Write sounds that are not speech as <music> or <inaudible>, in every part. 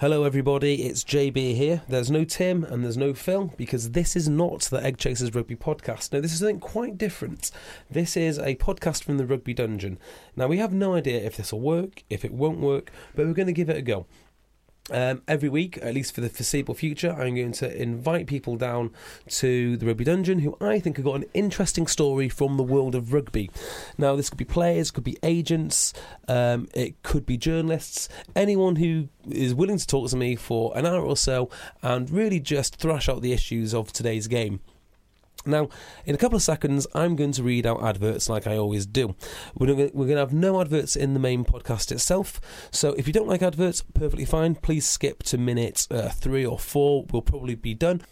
Hello, everybody. It's JB here. There's no Tim and there's no Phil because this is not the Egg Chasers Rugby podcast. No, this is something quite different. This is a podcast from the Rugby Dungeon. Now, we have no idea if this will work, if it won't work, but we're going to give it a go. Um, every week, at least for the foreseeable future, I'm going to invite people down to the Rugby Dungeon who I think have got an interesting story from the world of rugby. Now, this could be players, could be agents, um, it could be journalists, anyone who is willing to talk to me for an hour or so and really just thrash out the issues of today's game. Now, in a couple of seconds, I'm going to read out adverts like I always do. We're going, to, have no adverts in the main podcast itself, so if you don't like adverts, perfectly fine. Please skip to minute uh, three or four, we'll probably be done.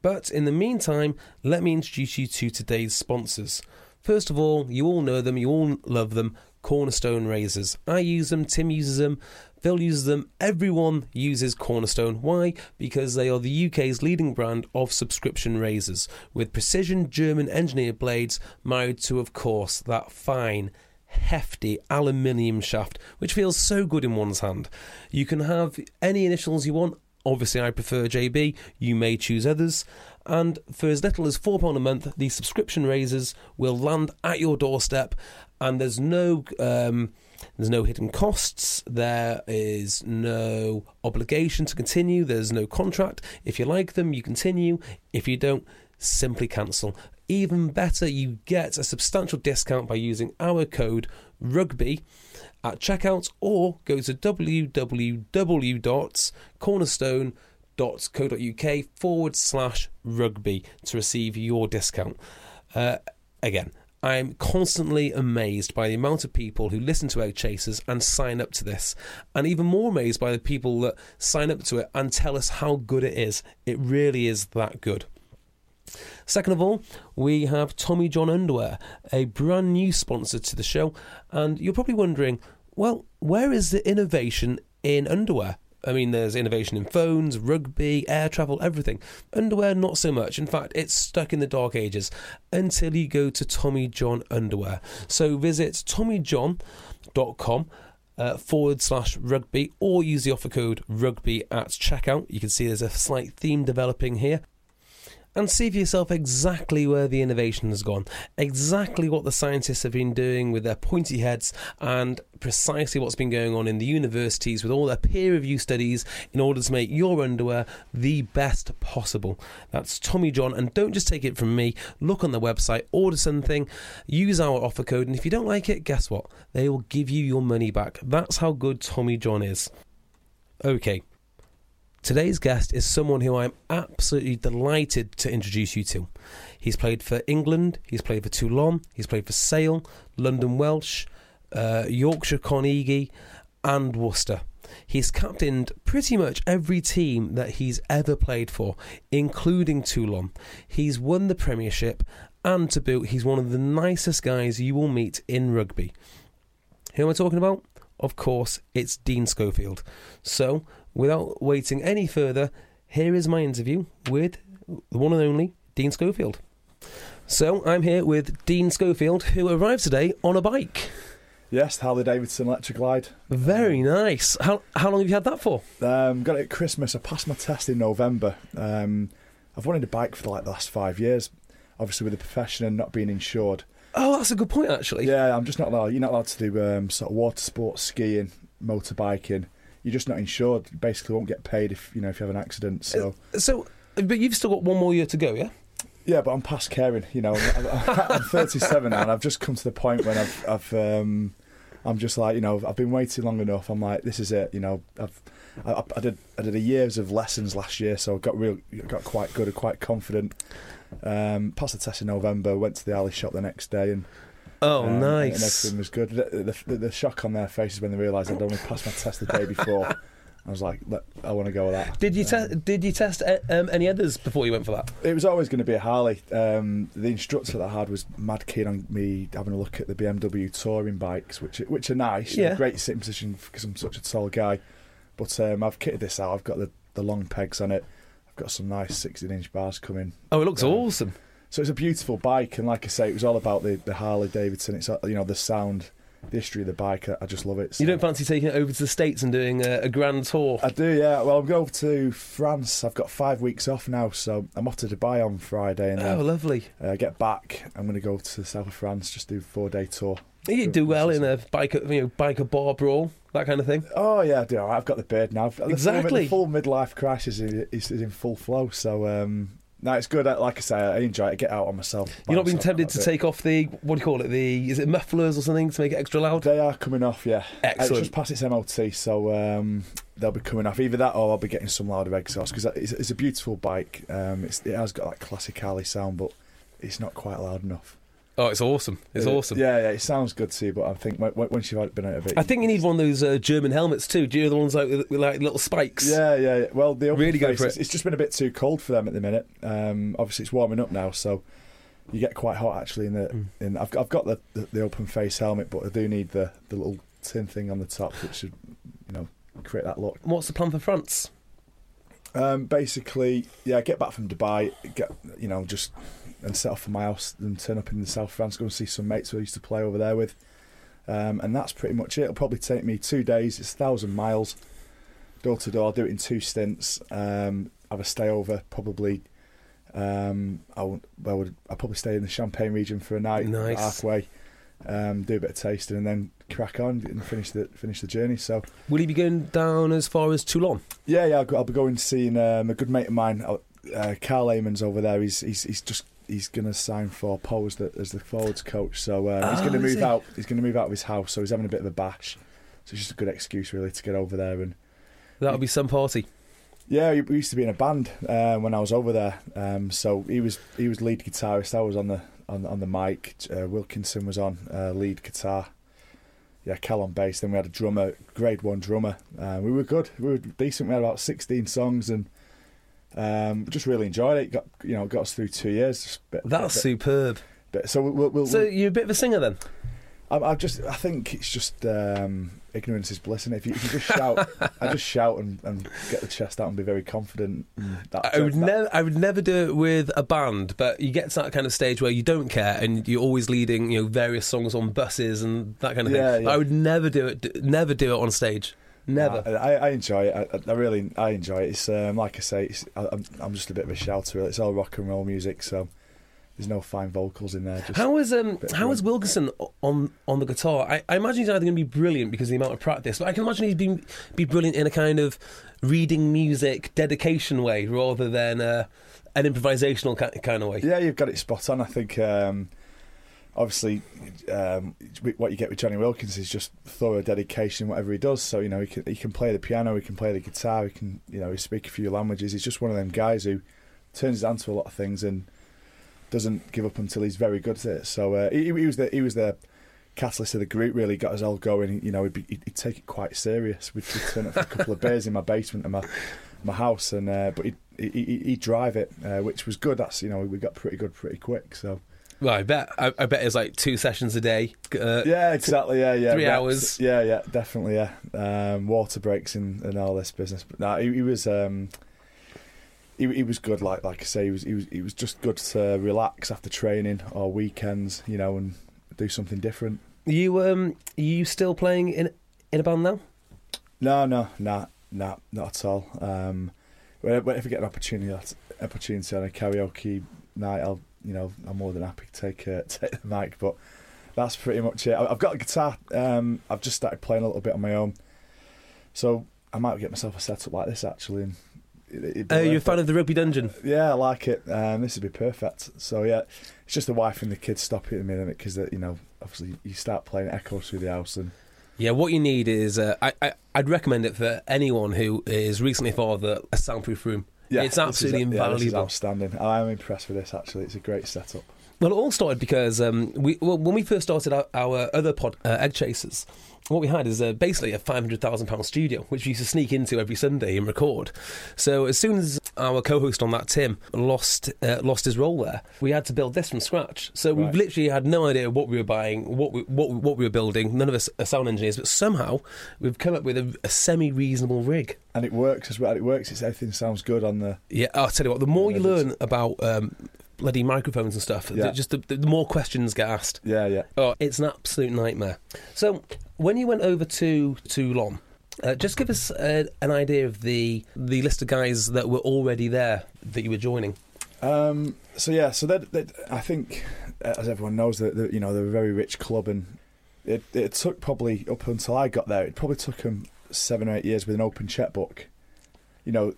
But in the meantime, let me introduce you to today's sponsors. First of all, you all know them, you all love them Cornerstone razors. I use them, Tim uses them, Phil uses them, everyone uses Cornerstone. Why? Because they are the UK's leading brand of subscription razors, with precision German engineered blades married to, of course, that fine hefty aluminium shaft, which feels so good in one's hand. You can have any initials you want. Obviously, I prefer JB. You may choose others. And for as little as £4 a month, these subscription razors will land at your doorstep and there's no um, there's no hidden costs. There is no obligation to continue. There's no contract. If you like them, you continue. If you don't, simply cancel. Even better, you get a substantial discount by using our code RUGBY at checkout or go to www.cornerstone.co.uk forward slash rugby to receive your discount. Uh, again, I'm constantly amazed by the amount of people who listen to Egg Chasers and sign up to this, and even more amazed by the people that sign up to it and tell us how good it is. It really is that good. Second of all, we have Tommy John Underwear, a brand new sponsor to the show, and you're probably wondering, well, where is the innovation in underwear? I mean, there's innovation in phones, rugby, air travel, everything. Underwear, not so much. In fact, it's stuck in the dark ages until you go to Tommy John Underwear. So visit tommyjohn.com. Uh, forward slash rugby or use the offer code rugby at checkout. You can see there's a slight theme developing here and see for yourself exactly where the innovation has gone, exactly what the scientists have been doing with their pointy heads, and precisely what's been going on in the universities with all their peer review studies in order to make your underwear the best possible. That's Tommy John, and don't just take it from me. Look on the website, order something, use our offer code, and if you don't like it, guess what? They will give you your money back. That's how good Tommy John is. Okay, Today's guest is someone who I'm absolutely delighted to introduce you to. He's played for England, he's played for Toulon, he's played for Sale, London Welsh, uh, Yorkshire Carnegie, and Worcester. He's captained pretty much every team that he's ever played for, including Toulon. He's won the Premiership, and to boot, he's one of the nicest guys you will meet in rugby. Who am I talking about? Of course, it's Dean Schofield. So, without waiting any further, here is my interview with the one and only Dean Schofield. So I'm here with Dean Schofield, who arrived today on a bike. Yes, Harley Davidson electric glide. Very nice. How how long have you had that for? Um, got it at Christmas. I passed my test in November. Um, I've wanted a bike for like the last five years. Obviously, with the profession and not being insured, Oh, that's a good point, actually. Yeah, I'm just not allowed. You're not allowed to do um, sort of water sports, skiing, motorbiking. You're just not insured. You basically, won't get paid if you know if you have an accident. So So, but you've still got one more year to go, yeah? yeah, but I'm past caring. You know, I'm, I'm 37 now, and I've just come to the point when I've, I've um, I'm just like, you know, I've been waiting long enough. I'm like, this is it. You know, I've I, I did I did a years of lessons last year, so I got real got quite good and quite confident. Um, passed the test in November. Went to the Harley shop the next day, and Oh, um, and nice. everything was good. The, the, the shock on their faces when they realised I'd only passed my test the day before. I was like, "Let- I want to go with that. Did you Um, test? Did you test uh, um, any others before you went for that? It was always going to be a Harley. Um, the instructor that I had was mad keen on me having a look at the BMW touring bikes, which which are nice. Yeah. great sitting position because I'm such a tall guy. But um, I've kitted this out. I've got the, the long pegs on it. I've got some nice 16 inch bars coming. Oh, it looks Um, awesome. So it's a beautiful bike, and like I say, it was all about the, the Harley Davidson. It's uh, you know the sound, the history of the bike. I, I just love it. You don't fancy taking it over to the states and doing a, a grand tour? I do, yeah. Well, I'm going to France. I've got five weeks off now, so I'm off to Dubai on Friday, and oh, lovely. uh, get back. I'm going to go to the south of France, just do a four day tour. You do well in a bike, you know, biker bar brawl, that kind of thing. Oh yeah, I do. I've got the beard now. The full- Exactly. the full midlife crisis is, is, is in full flow. So um, no, it's good. Like I say, I enjoy it. I get out on myself. You're not being tempted to take off the what do you call it? The is it mufflers or something to make it extra loud? They are coming off, yeah. It's just past its MOT, so um, they'll be coming off. Either that or I'll be getting some louder exhaust because it's, it's a beautiful bike. Um, it's, it has got that classic Harley sound, but it's not quite loud enough. Oh, it's awesome. It's awesome. Yeah, yeah, it sounds good too, but I think once you've been out of it, I think you need one of those uh, German helmets too. Do you know the ones like with, with like little spikes? Yeah, yeah. yeah. Well, the open Really go face, for it's, it. it's just been a bit too cold for them at the minute. Um, obviously, it's warming up now, so you get quite hot actually. In the, Mm. in I've got, I've got the, the, the open face helmet, but I do need the, the little tin thing on the top, which should, you know, create that look. What's the plan for France? Um, basically, yeah, get back from Dubai, get you know, just and set off for my house and turn up in the south of France, go and see some mates who I used to play over there with. Um, and that's pretty much it. It'll probably take me two days. It's a thousand miles, door to door. I'll do it in two stints. Um, have a stay over, probably. Um, I won't, well, would I'll probably stay in the Champagne region for a night, Nice. halfway. Um, do a bit of tasting and then crack on and finish the finish the journey. So Will you be going down as far as Toulon? yeah, yeah, I'll, I'll be going seeing um, a good mate of mine, uh, Carl Hayman's over there. He's he's, he's just he's going to sign for Pau as the, as the forwards coach. So um, he's Oh, going to move he? out. He's going to move out of his house. So he's having a bit of a bash. So it's just a good excuse really to get over there. And That'll be some party. yeah, we used to be in a band uh, when I was over there. Um, so he was he was lead guitarist. I was on the on on the mic. Uh, Wilkinson was on uh, lead guitar. Yeah, Cal on bass. Then we had a drummer, grade one drummer. Uh, we were good. We were decent. We had about sixteen songs and um, just really enjoyed it. Got you know got us through two years. Bit- That's bit- superb. bit- so we'll, we'll, So we'll you're a bit of a singer then? I, I just I think it's just um, ignorance is bliss. And if you, if you just shout, <laughs> I just shout and, and get the chest out and be very confident. That, I would never, I would never do it with a band, but you get to that kind of stage where you don't care and you're always leading, you know, various songs on buses and that kind of Yeah, thing. yeah. I would never do it, never do it on stage, never. I, I enjoy it. I, I really, I enjoy it. It's um, like I say, it's, I, I'm, I'm just a bit of a shouter. It's all rock and roll music, so there's no fine vocals in there. Just, How is um how is Wilkinson on on the guitar? I, I imagine he's either going to be brilliant because of the amount of practice, but I can imagine he'd be be brilliant in a kind of reading music dedication way rather than uh, an improvisational kind of way. yeah, you've got it spot on. I think. Um, Obviously, um, what you get with Johnny Wilkins is just thorough dedication, whatever he does. So you know, he can he can play the piano, he can play the guitar, he can you know, he speak a few languages. He's just one of them guys who turns his hand to a lot of things and doesn't give up until he's very good at it. So uh, he, he was the he was the catalyst of the group. Really got us all going. You know, he'd, be, he'd, take it quite serious. We'd, we'd turn up for a couple of beers in my basement of my my house, and uh, but he'd, he, he, drive it, uh, which was good. That's you know we got pretty good pretty quick. So Well, I bet I, I bet it's like two sessions a day. Uh, yeah, exactly. Yeah, yeah. three reps. hours. Yeah, yeah, definitely. Yeah, um, water breaks and, and all this business. But no, he, he was. Um, he, he was good, like like I say, he was he was he was just good to relax after training or weekends, you know, and do something different. You um you still playing in in a band now? No, no, no, no, not at all. Um, whenever whenever I get an opportunity, opportunity on a karaoke night, I'll you know, I'm more than happy to take uh, <laughs> take the mic. But that's pretty much it. I've got a guitar. Um, I've just started playing a little bit on my own, so I might get myself a setup like this actually. And it, Oh, you're a fan of the Rugby Dungeon? Yeah, I like it. Um, this would be perfect. So yeah, it's just the wife and the kids stopping at me minute because you know obviously you start playing echoes through the house and Yeah, what you need is uh, I, I I'd recommend it for anyone who is recently father a soundproof room. Yeah, it's is- absolutely yeah, is invaluable. outstanding. I am impressed with this. Actually, it's a great setup. Well, it all started because um, we well, when we first started our, our other pod, uh, Egg Chasers, what we had is uh, basically a five hundred thousand pound studio, which we used to sneak into every Sunday and record. So as soon as our co-host on that Tim lost uh, lost his role there, we had to build this from scratch. So Right. we've literally had no idea what we were buying, what we what we- what we were building. None of us are sound engineers, but somehow we've come up with a, a semi reasonable rig. And it works as well. It works. It's everything sounds good on the. Yeah, I'll tell you what. The more you learn about um, bloody microphones and stuff, Yeah. the, just the, the more questions get asked. Yeah, yeah. Oh, it's an absolute nightmare. So, when you went over to Toulon, uh, just give us uh, an idea of the the list of guys that were already there that you were joining. Um, so yeah, so that, that I think, uh, as everyone knows, that you know they're a very rich club, and it it took probably up until I got there, it probably took them seven or eight years with an open checkbook. You know,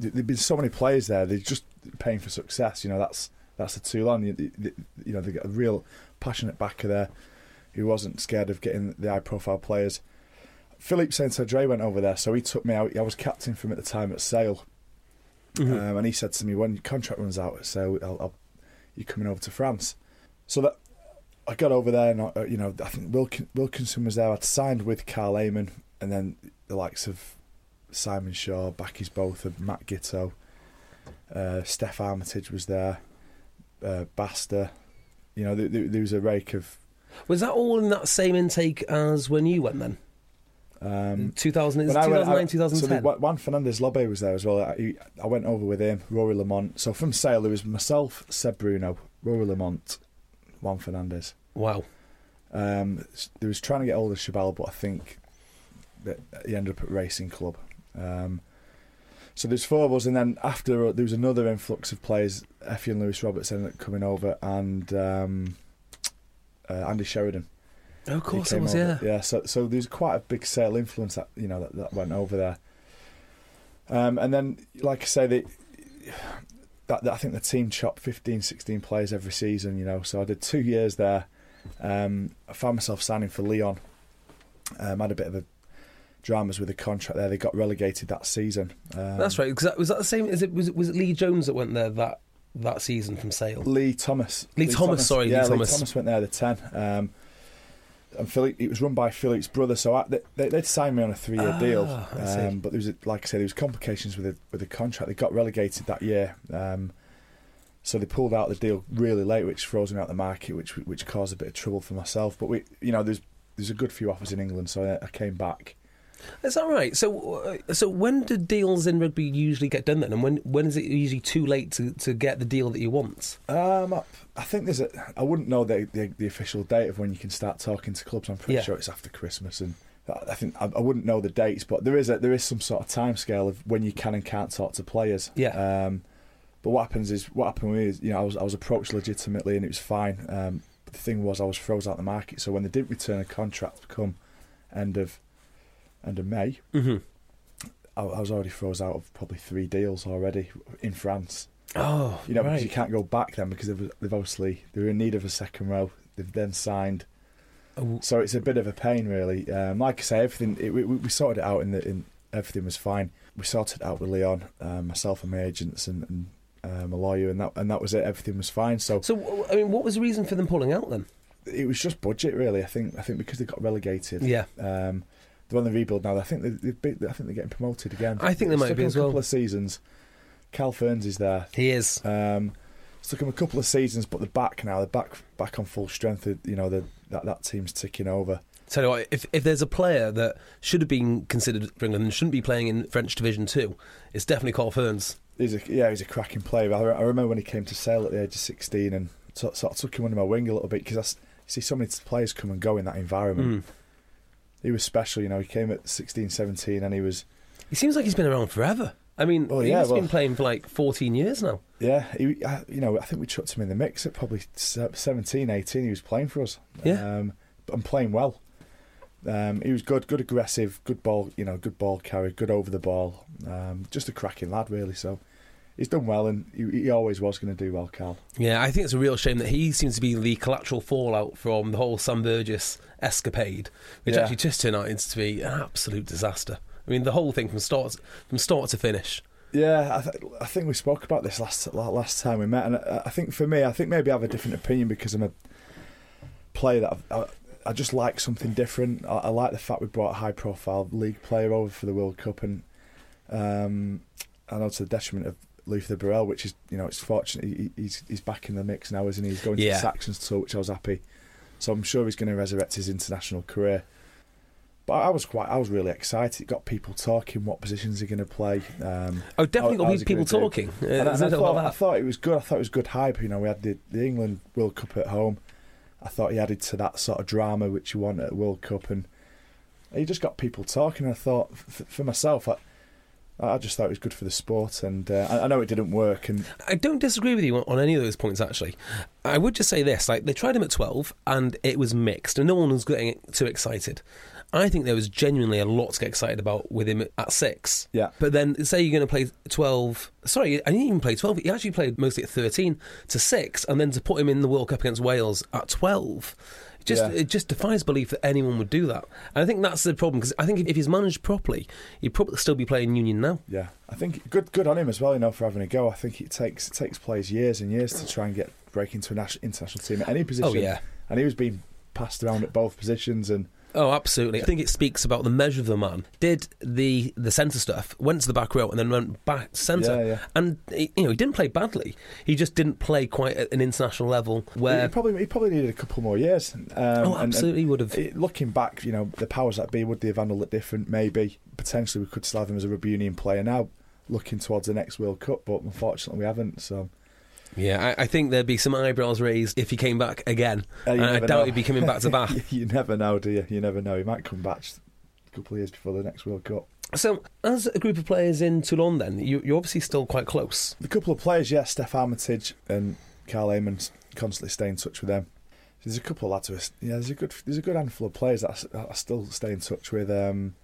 there've been so many players there; they're just paying for success. You know, that's that's the Toulon. You- you know, they got a real passionate backer there who wasn't scared of getting the high-profile players. Philippe Saint Andre went over there, so he took me out. I was captain for him at the time at Sale, Mm-hmm. um, and he said to me, "When your contract runs out, so I'll, I'll, you're coming over to France." So that I got over there, and uh, you know, I think Wilkin, Wilkinson was there. I'd signed with Carl Hayman, and then the likes of Simon Shaw, Bakkies Botha, and Matt Giteau, uh, Steph Armitage was there, uh, Basta. You know, there, there was a rake of. Was that all in that same intake as when you went then? Um, 2000, I went- 2009, I- 2010? So Juan Fernandez Lobbe was there as well. I, I went over with him, Rory Lamont. So from Sale, there was myself, Seb Bruno, Rory Lamont, Juan Fernandez. wow. Um, there was trying to get hold of Chabal, but I think that he ended up at Racing Club. Um, so there's four of us, and then after uh, there was another influx of players. Effie and Lewis Roberts ended up coming over, and um, uh, Andy Sheridan. Oh, of course it was, over. yeah. Yeah, so so there's quite a big sale influence that you know that, that went over there. Um, and then, like I say, the, that, that I think the team chopped 15, 16 players every season. You know, so I did two years there. Um, I found myself signing for Lyon. Um, had a bit of a dramas with the contract there. They got relegated that season. Um, That's right. 'cause that, was that the same? Is it was it was it Lee Jones that went there that that season from Sale? Lee Thomas. Lee Thomas, sorry, Lee yeah, Thomas. went there the ten. Um, and Philippe, it was run by Philippe's brother, so I, they, they'd signed me on a three-year Ah, deal. Um, but there was, a, like I said, there was complications with the with the contract. They got relegated that year, um, so they pulled out the deal really late, which froze me out the market, which which caused a bit of trouble for myself. But we, you know, there's there's a good few offers in England, so I, I came back. Is that right? So, uh, so when do deals in rugby usually get done then, and when when is it usually too late to, to get the deal that you want? Um, I, I think there's a. I wouldn't know the, the the official date of when you can start talking to clubs. I'm pretty Yeah. sure it's after Christmas, and I I think I, I wouldn't know the dates, but there is a there is some sort of time scale of when you can and can't talk to players. Yeah. Um, but what happens is what happened with me is you know I was I was approached legitimately and it was fine. Um, but the thing was I was froze out the market. So when they didn't return a contract, come end of end of May, Mm-hmm. I, I was already froze out of probably three deals already in France. Oh, You know, right. because you can't go back then because they've, they've obviously they're in need of a second row. They've then signed, Oh, so it's a bit of a pain, really. Um, like I say, everything it, we, we sorted it out in the in everything was fine. We sorted it out with Lyon, um, myself, and my agents, and, and um, a lawyer, and that and that was it. Everything was fine. So So, I mean, what was the reason for them pulling out then? it was just budget, really. I think I think because they got relegated. Yeah. Um, they're on the rebuild now. I think they, they've been, I think they're getting promoted again. I think they might be as a couple of seasons. Cal Fearns is there. He is. Um, it's took them a couple of seasons, but they're back now. They're back back on full strength. You know, that that team's ticking over. Tell you what, if if there's a player that should have been considered for England and shouldn't be playing in French Division Two, it's definitely Carl Fearns. He's a yeah, he's a cracking player. I, I remember when he came to Sale at the age of sixteen, and sort, sort of took him under my wing a little bit because I see so many players come and go in that environment. Mm. He was special, you know. He came at 16, 17 and he was He seems like he's been around forever. I mean, Well, he's yeah, well- been playing for like 14 years now. Yeah, he, I- you know, I think we chucked him in the mix at probably se- 17, 18. He was playing for us. Yeah. Um, and playing well. Um, he was good, good aggressive, good ball, you know, good ball carry, good over the ball. Um, just a cracking lad, really. So he's done well, and he, he always was going to do well, Carl. Yeah, I think it's a real shame that he seems to be the collateral fallout from the whole Sam Burgess escapade, which Yeah. actually just turned out to be an absolute disaster. I mean, the whole thing from start from start to finish. Yeah, I, th- I think we spoke about this last last time we met, and I, I think for me, I think maybe I have a different opinion because I'm a player that I've, I, I just like something different. I, I like the fact we brought a high profile league player over for the World Cup, and um, I know to the detriment of Luther Burrell, which is you know it's fortunate he, he's he's back in the mix now, isn't he? He's going to the Saxons tour, which I was happy. So I'm sure he's going to resurrect his international career. But I was quite, I was really excited. It got people talking. What positions he going to play? Um, Oh, definitely how- got people talking. Uh, and I, and I thought, I thought it was good. I thought it was good hype. You know, we had the, the England World Cup at home. I thought he added to that sort of drama which you want at World Cup, and he just got people talking. I thought, for myself, I, I just thought it was good for the sport, and uh, I, I know it didn't work. And I don't disagree with you on, any of those points. Actually, I would just say this: like they tried him at twelve, and it was mixed, and no one was getting too excited. I think there was genuinely a lot to get excited about with him at six. yeah, But then, say you're going to play 12. Sorry, I didn't even play 12. He actually played mostly at 13 to 6, and then to put him in the World Cup against Wales at 12. It Just, Yeah. It just defies belief that anyone would do that. And I think that's the problem, because I think if, if he's managed properly, he'd probably still be playing Union now. yeah, I think good good on him as well. You know, for having a go. I think it takes it takes players years and years to try and get break into a national, international team at any oh, position. Oh, yeah. and he was being passed around at both positions, and Oh, absolutely. I think it speaks about the measure of the man. Did the the centre stuff, went to the back row, and then went back centre. Yeah, yeah. And he, you know, he didn't play badly. He just didn't play quite at an international level he where. probably he probably needed a couple more years. Um, oh, absolutely would have. Looking back, you know, the powers that be, would they have handled it different? Maybe. Potentially, we could still have him as a rugby union player now, looking towards the next World Cup, but unfortunately, we haven't. So, Yeah, I, I think there'd be some eyebrows raised if he came back again. Uh, and I doubt know. he'd be coming back to <laughs> Bath. you never know, do you? You never know. He might come back a couple of years before the next World Cup. so, as a group of players in Toulon, then, you, you're obviously still quite close. The couple of players, yeah, Steph Armitage and Carl Hayman, constantly stay in touch with them. There's a couple of lads who, are- yeah, there's a good, there's a good handful of players that I still stay in touch with. Um,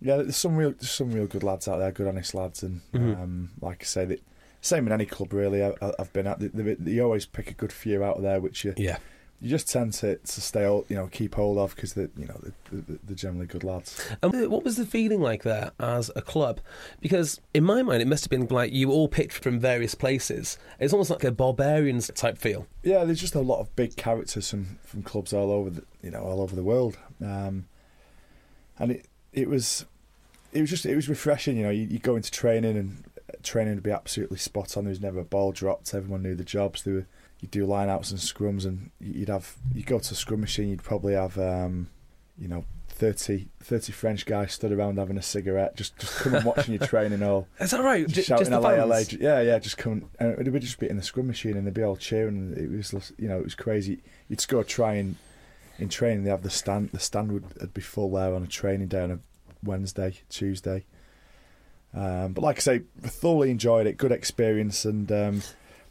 yeah, there's some real, there's some real good lads out there, good honest lads, and Mhm. um, like I say, that same in any club really. I, I've been at. You always pick a good few out of there, which you Yeah. you just tend to, to stay, you know, keep hold of because they, you know, they're, they're, they're generally good lads. And what was the feeling like there as a club? Because in my mind, it must have been like you all picked from various places. It's almost like a barbarians type feel. Yeah, there's just a lot of big characters from, from clubs all over the you know all over the world, um, and it it was it was just it was refreshing. You know, you, you go into training and training would be absolutely spot on. There was never a ball dropped. Everyone knew the jobs. There were you do line outs and scrums, and you'd have you go to a scrum machine. You'd probably have um, you know 30, 30 French guys stood around having a cigarette, just just coming watching you training all <laughs> Is that right? just shouting the LA, LA. Yeah, yeah, just coming. And it would just be in the scrum machine, and they'd be all cheering. And it was, you know, it was crazy. You'd just go try and in training. They have the stand. The stand would would be full there on a training day on a Wednesday, Tuesday. Um, but like I say, thoroughly enjoyed it. Good experience, and um,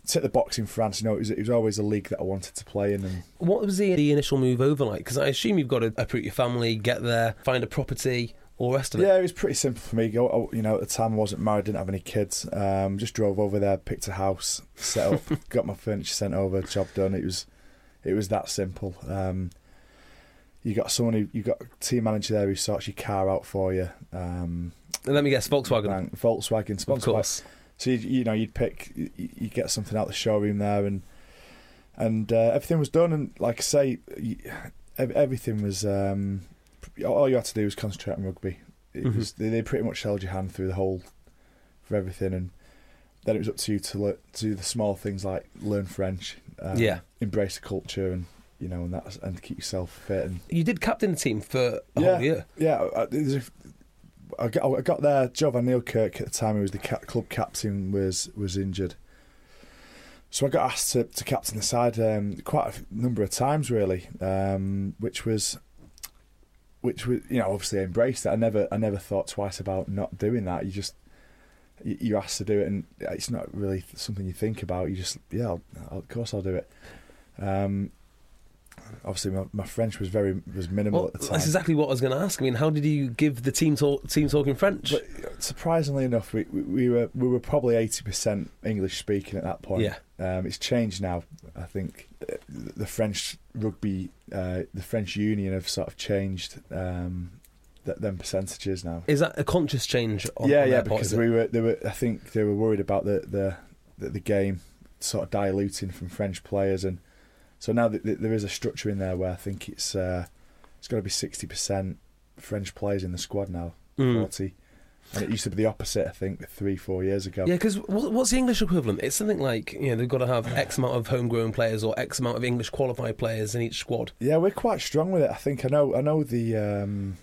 hit the box in France. You know, it was, it was always a league that I wanted to play in, and What was the, the initial move over like? Because I assume you've got to uproot your family, get there, find a property, all the rest of it. Yeah, it was pretty simple for me. Go, you know, at the time I wasn't married, didn't have any kids. Um, just drove over there, picked a house, set up, <laughs> got my furniture sent over, job done. It was, it was that simple. Um, you got someone who you got a team manager there who sorts your car out for you. Um, let me guess, Volkswagen. and Volkswagen, Of by- course. So you, you know, you'd pick, you, get something out the showroom there, and and uh, everything was done. And like I say, you, everything was. Um, all you had to do was concentrate on rugby. It Mhm. was they, they pretty much held your hand through the whole for everything, and then it was up to you to to do the small things like learn French, um, Yeah. embrace the culture, and you know, and that and keep yourself fit. And You did captain the team for a Yeah. whole year. yeah, there's a, I, got, I got there. Joe Van Niekerk at the time, who was the club captain, was was injured. So I got asked to, to captain the side um, quite a number of times, really, um, which was, which was you know obviously I embraced it. I never I never thought twice about not doing that. You just you're asked to do it, and it's not really something you think about. You just yeah, of course I'll do it. Um, obviously, my, my French was very was minimal Well, at the time. that's exactly what I was going to ask. I mean, how did you give the team talk, team talk in French? But surprisingly enough, we, we, we were we were probably eighty percent English speaking at that point. Yeah. um, it's changed now. I think Uh, the French rugby, uh, the French Union have sort of changed um, th- them percentages now. Is that a conscious change? On, yeah, on yeah, part, because we were they were. I think they were worried about the the the, the game sort of diluting from French players, and so now th- th- there is a structure in there where I think it's uh, it's got to be sixty percent French players in the squad now, Mm. forty, and it used to be the opposite. I think three four years ago. Yeah, because what's the English equivalent? It's something like you know they've got to have X amount of homegrown players or X amount of English qualified players in each squad. Yeah, we're quite strong with it. I think I know. I know the um,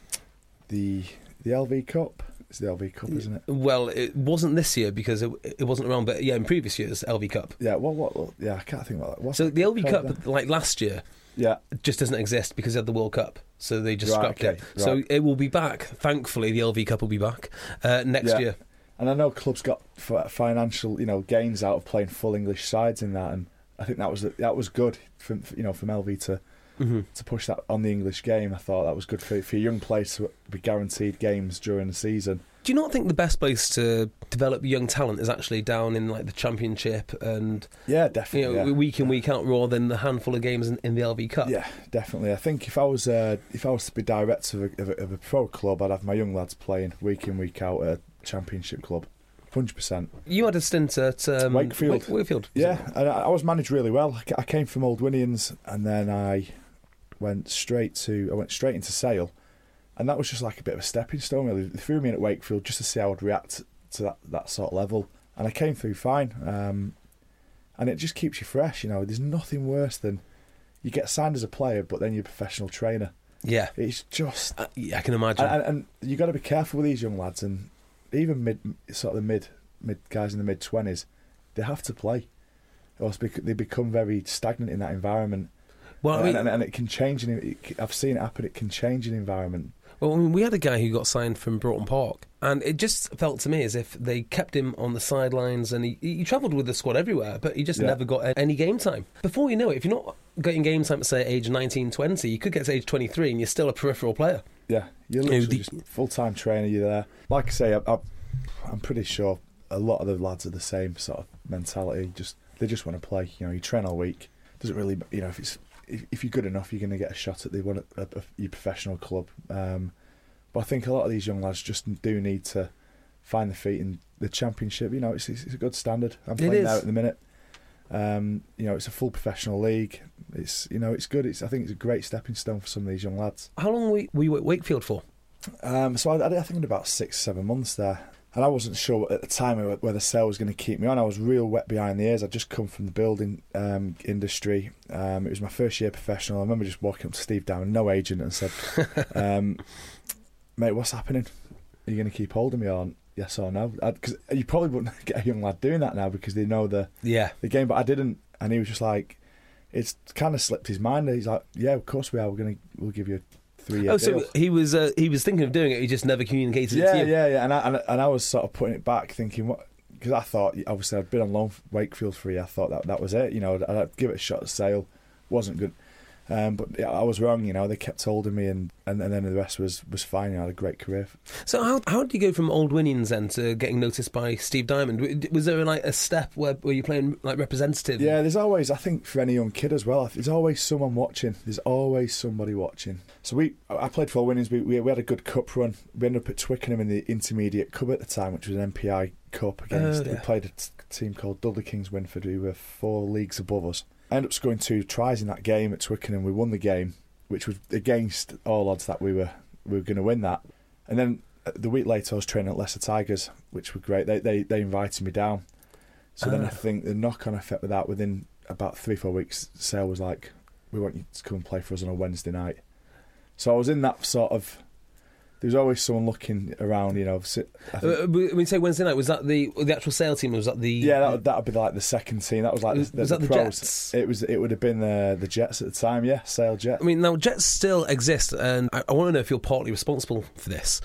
the the LV Cup. It's the LV Cup, isn't it? Well, it wasn't this year because it, it wasn't around, but yeah, in previous years, LV Cup. Yeah. What? What? what yeah, I can't think about that. What's So the LV Cup, then? like last year, Yeah. just doesn't exist because of the World Cup. So they just Right, scrapped okay, it. So it will be back. Thankfully, the LV Cup will be back uh, next Yeah. year. And I know clubs got financial, you know, gains out of playing full English sides in that, and I think that was that was good from you know from LV to hmm to push that on the English game. I thought that was good for for young players to be guaranteed games during the season. Do you not think the best place to develop young talent is actually down in like the Championship and Yeah, you definitely. know yeah. week in week out rather than the handful of games in, in the LV Cup? Yeah, definitely. I think if I was uh, if I was to be director of a, of, a, of a pro club, I'd have my young lads playing week in week out at a championship club, hundred percent. You had a stint at um, Wakefield. Wakefield. Yeah, and I, I was managed really well. I I came from Old Aldwinians, and then I went straight to I went straight into Sale, and that was just like a bit of a stepping stone. Really, they threw me in at Wakefield just to see how I'd react to that that sort of level, and I came through fine. Um, and it just keeps you fresh. You know, there's nothing worse than you get signed as a player, but then you're a professional trainer. Yeah, It's just Uh, yeah, I can imagine. and, and, and you got to be careful with these young lads, and even mid sort of the mid mid guys in the mid twenties, they have to play, or else they become very stagnant in that environment. Well, I mean, and, and, it can change. In, it, I've seen it happen. It can change an environment. Well, I mean, we had a guy who got signed from Broughton Park, and it just felt to me as if they kept him on the sidelines, and he, he travelled with the squad everywhere, but he just Yeah. never got any game time. Before you know it, if you're not getting game time at say age 19, 20, you could get to age 23, and you're still a peripheral player. Yeah, you're literally the- just full time trainer. You're there. Like I say, I, I, I'm pretty sure a lot of the lads are the same sort of mentality. Just they just want to play. You know, you train all week. Doesn't really, you know, if it's if, if you're good enough, you're going to get a shot at the one at your professional club. Um, but I think a lot of these young lads just do need to find their feet in the championship. You know, it's it's, it's a good standard. I'm playing there at the minute. Um, you know, it's a full professional league. It's you know, it's good. It's I think it's a great stepping stone for some of these young lads. How long were you, were you at Wakefield for? Um, so I, I think in about six, seven months there. And I wasn't sure at the time whether Sale was going to keep me on. I was real wet behind the ears. I'd just come from the building um, industry. Um, it was my first year professional. I remember just walking up to Steve Down, no agent, and said, <laughs> um, "Mate, what's happening? Are you going to keep holding me on? Yes or no?" Because you probably wouldn't <laughs> get a young lad doing that now because they know the Yeah. the game, but I didn't. And he was just like, it's kind of slipped his mind. He's like, "Yeah, of course we are. We're going to we'll give you a three year Oh, deal." so he was uh, he was thinking of doing it. He just never communicated it yeah, to you. yeah, yeah. And I, and, I- and I was sort of putting it back, thinking what because I thought obviously I'd been on loan Wakefield for a year. I thought that that was it. You know, I'd, I'd give it a shot at sale. wasn't good. Um, but yeah, I was wrong. You know, they kept holding me, and, and, and then the rest was was fine. You know, I had a great career. So how how did you go from Old Aldwinians then to getting noticed by Steve Diamond? Was there like a step where were you playing like representative? Yeah, there's always, I think, for any young kid as well, there's always someone watching. There's always somebody watching. So we, I played for Winnings. We, we, we had a good cup run. We ended up at Twickenham in the intermediate cup at the time, which was an NPI cup against. Oh, yeah. We played a t- team called Dudley Kingswinford, who were four leagues above us. I ended up scoring two tries in that game at Twickenham. We won the game, which was against all odds that we were we were going to win that. And then uh, the week later, I was training at Leicester Tigers, which were great. They they, they invited me down. So then I Ah. think the knock on effect with that within about three, four weeks, Sale was like, We want you to come and play for us on a Wednesday night. So I was in that sort of there's always someone looking around. You know, I Uh, mean, say Wednesday night was that the the actual sale team? Was that the yeah, that would, that would be like the second team. That was like Was- the, was the that the pros. Jets? It was. It would have been the the Jets at the time. Yeah, Sale Jet. I mean, now Jets still exist, and I, I want to know if you're partly responsible for this.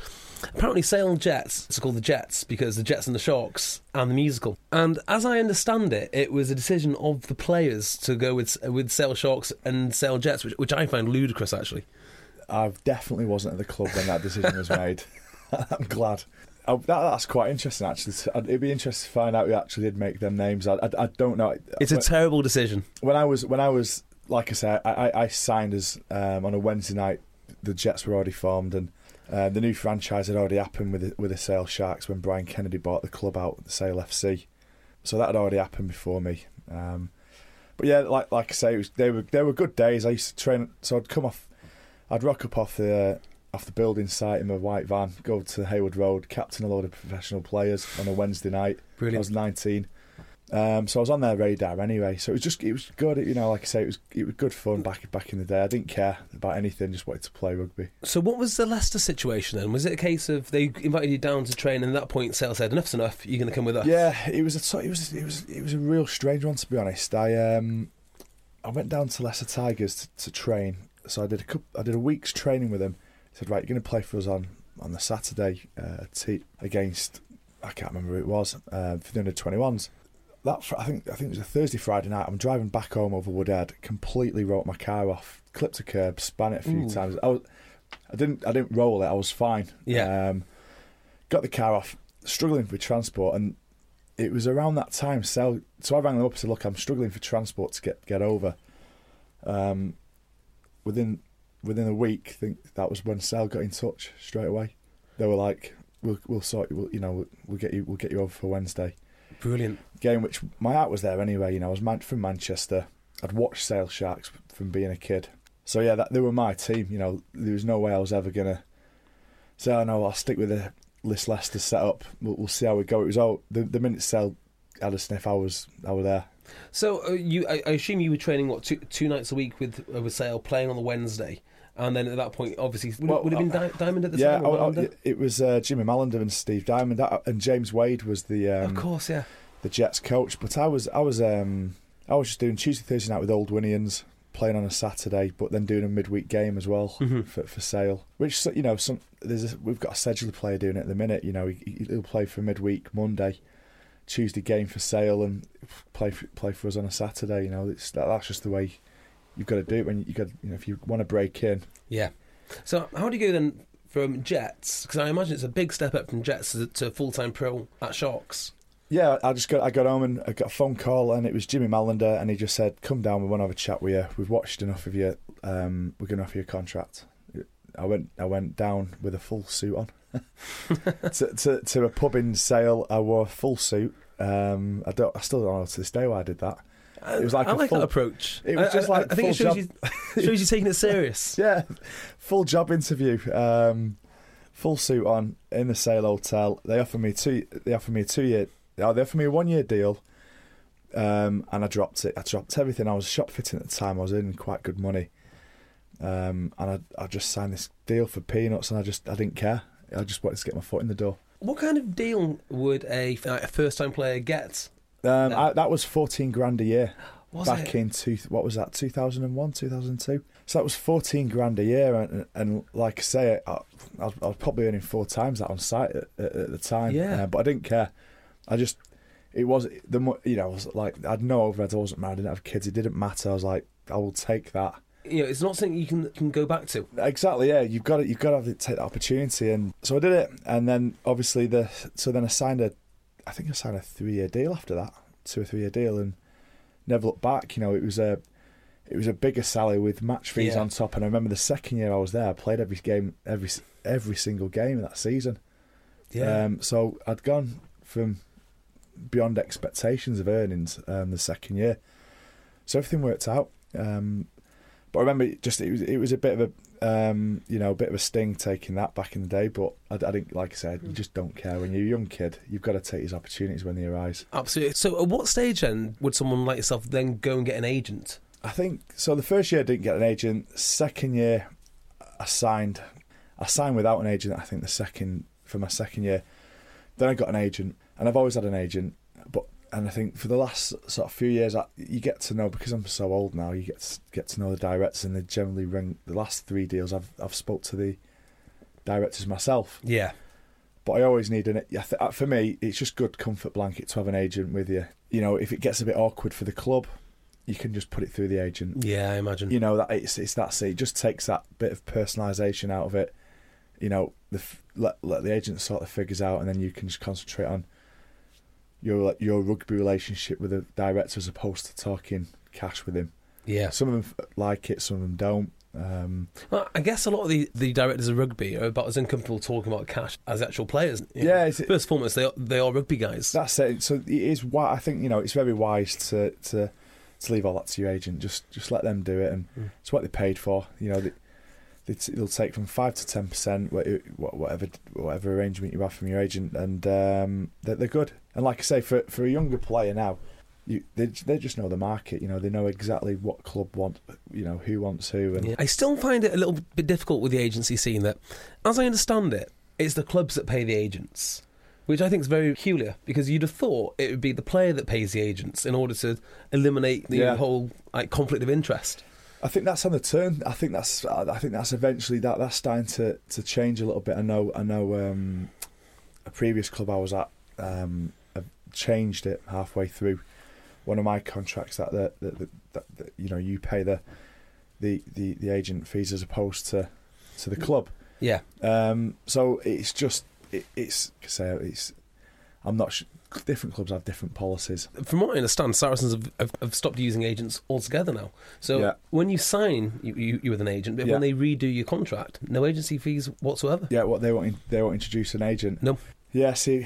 Apparently, Sale Jets it's called the Jets because the Jets and the Sharks and the musical. And as I understand it, it was a decision of the players to go with with Sale Sharks and Sale Jets, which, which I find ludicrous actually. I definitely wasn't at the club when that decision was made. <laughs> I'm glad. Oh, that, that's quite interesting, actually. It'd be interesting to find out who actually did make them names. I, I, I don't know. It's a terrible decision. when I was when I was like I said, I, I, I signed as um, on a Wednesday night. The Jets were already formed, and uh, the new franchise had already happened with the, with the Sale Sharks when Brian Kennedy bought the club out, the Sale FC. So that had already happened before me. Um, but yeah, like like I say, it was, they were they were good days. I used to train, so I'd come off, I'd rock up off the off the building site in my white van, go to Heywood Road, captain a load of professional players on a Wednesday night. Brilliant. I was 19. Um, so I was on their radar anyway. So it was just, it was good. You know, like I say, it was, it was good fun back back in the day. I didn't care about anything. Just wanted to play rugby. So, what was the Leicester situation then? Was it a case of they invited you down to train, and at that point, Sale said, "Enough's enough. You're going to come with us." Yeah, it was a, it was, it was, it was a real strange one to be honest. I, um, I went down to Leicester Tigers to, to train. So I did a couple, I did a week's training with him. He said, right, you're going to play for us on on the Saturday uh, t- against I can't remember who it was uh, for the under 21s. That fr- I think I think it was a Thursday Friday night. I'm driving back home over Woodhead. Completely wrote my car off, clipped a curb, span it a few Ooh. times. I was, I didn't I didn't roll it. I was fine. Yeah. Um, got the car off, struggling for transport, and it was around that time. So, so I rang them up and said, "Look, I'm struggling for transport to get get over." Um, within within a week, I think that was when Sale got in touch straight away. They were like, "We'll we'll sort you. We'll, you know, we'll, we'll get you. We'll get you over for Wednesday." Brilliant. Game which my heart was there anyway. You know, I was man from Manchester. I'd watched Sale Sharks from being a kid. So yeah, that they were my team. You know, there was no way I was ever gonna say, "Oh no, I'll stick with the list Leicester set up. We'll, we'll see how we go." It was all the, the minute Sale had a sniff, I was I was there. So, uh, you, I, I assume you were training what two, two nights a week with uh, with Sale, playing on the Wednesday, and then at that point, obviously, would, Well, it, would it have been uh, Di- Diamond at the yeah, time? I- I- Mallinder? it was uh, Jimmy Mallinder and Steve Diamond and James Wade was the um, of course, yeah. the Jets coach. But I was I was um, I was just doing Tuesday Thursday night with Old Aldwinians, playing on a Saturday, but then doing a midweek game as well Mhm. for for Sale. Which you know some there's a, we've got a Sedgley player doing it at the minute. You know he, he'll play for midweek Monday. Tuesday game for Sale and play for, play for us on a Saturday. You know, it's, that, that's just the way you've got to do it. When you, got, you know, if you want to break in, Yeah. So, how do you go then from Jets? Because I imagine it's a big step up from Jets to, to full time pro at Sharks. Yeah, I just got I got home and I got a phone call and it was Jimmy Mallinder and he just said, "Come down, we want to have a chat with you. We've watched enough of you. Um, we're going to offer you a contract." I went I went down with a full suit on <laughs> to, to to a pub in Sale. I wore a full suit. Um, I don't I still don't know to this day why I did that. It was like I a like full- that approach. it was I- just I- like I think it shows you, shows you taking it serious. <laughs> Yeah, full job interview. Um, full suit on in the Sale Hotel. They offered me two. They offered me a two year. Oh, they offered me a one year deal. Um, and I dropped it. I dropped everything. I was shop fitting at the time. I was earning quite good money. Um, and I, I just signed this deal for peanuts, and I just I didn't care. I just wanted to get my foot in the door. What kind of deal would a, a first time player get? Um. I, that was fourteen grand a year. Was back it? in two, what was that 2001 2002 so that was 14 grand a year and, and like i say I, I, was, I was probably earning four times that on site at, at, at the time Yeah. uh, but i didn't care i just it was the you know I was like i had no overheads i wasn't married i didn't have kids it didn't matter i was like i will take that You know, it's not something you can can go back to. Exactly, yeah. You've got to, you've got to have to take that opportunity, and so I did it. And then obviously the so then I signed a, I think I signed a three year deal after that, two or three year deal, and never looked back. You know, it was a, it was a bigger salary with match fees Yeah. on top. And I remember the second year I was there, I played every game, every every single game of that season. Um, so I'd gone from beyond expectations of earnings um, the second year. So everything worked out. Um, but I remember just it was it was a bit of a um, you know a bit of a sting taking that back in the day. But I, I didn't like I said you just don't care when you're a young kid. You've got to take these opportunities when they arise. Absolutely. So, at what stage then would someone like yourself then go and get an agent? I think so. The first year I didn't get an agent. Second year I signed. I signed without an agent. I think the second for my second year. Then I got an agent, and I've always had an agent. And I think for the last sort of few years, I, you get to know because I'm so old now. You get to, get to know the directors, and they generally ring the last three deals. I've I've spoke to the directors myself. Yeah. But I always need an. For me, it's just good comfort blanket to have an agent with you. You know, if it gets a bit awkward for the club, you can just put it through the agent. Yeah, I imagine. You know that it's it's that it just takes that bit of personalisation out of it. You know, the let let the agent sort the figures out, and then you can just concentrate on your your rugby relationship with the director as opposed to talking cash with him. yeah. Some of them like it, some of them don't. Um, Well, I guess a lot of the, the directors of rugby are about as uncomfortable talking about cash as actual players. you know. Yeah, First and foremost, they are, they are rugby guys. that's it. So it is why I think you know it's very wise to to to leave all that to your agent. Just just let them do it, and Mm. it's what they paid for. You know, they, they t- they'll take from five to ten percent, whatever whatever arrangement you have from your agent, and um, they're, they're good. And like I say, for for a younger player now, you they they just know the market. You know, they know exactly what club want. You know, who wants who, and Yeah. I still find it a little bit difficult with the agency scene that, as I understand it, it's the clubs that pay the agents, which I think is very peculiar because you'd have thought it would be the player that pays the agents in order to eliminate the Yeah. whole like conflict of interest. I think that's on the turn. I think that's. I think that's eventually that that's starting to, to change a little bit. I know. I know. Um, a previous club I was at um, changed it halfway through one of my contracts that the, the, the, that, that you know you pay the, the the the agent fees as opposed to to the club. Yeah, Um, so it's just it, it's say it's. I'm not. Sh- different clubs have different policies. from what I understand, Saracens have, have, have stopped using agents altogether now. So Yeah. when you sign, you, you, you with an agent, but Yeah. when they redo your contract, no agency fees whatsoever. Yeah, what they won't they won't introduce an agent. No. Yeah, see,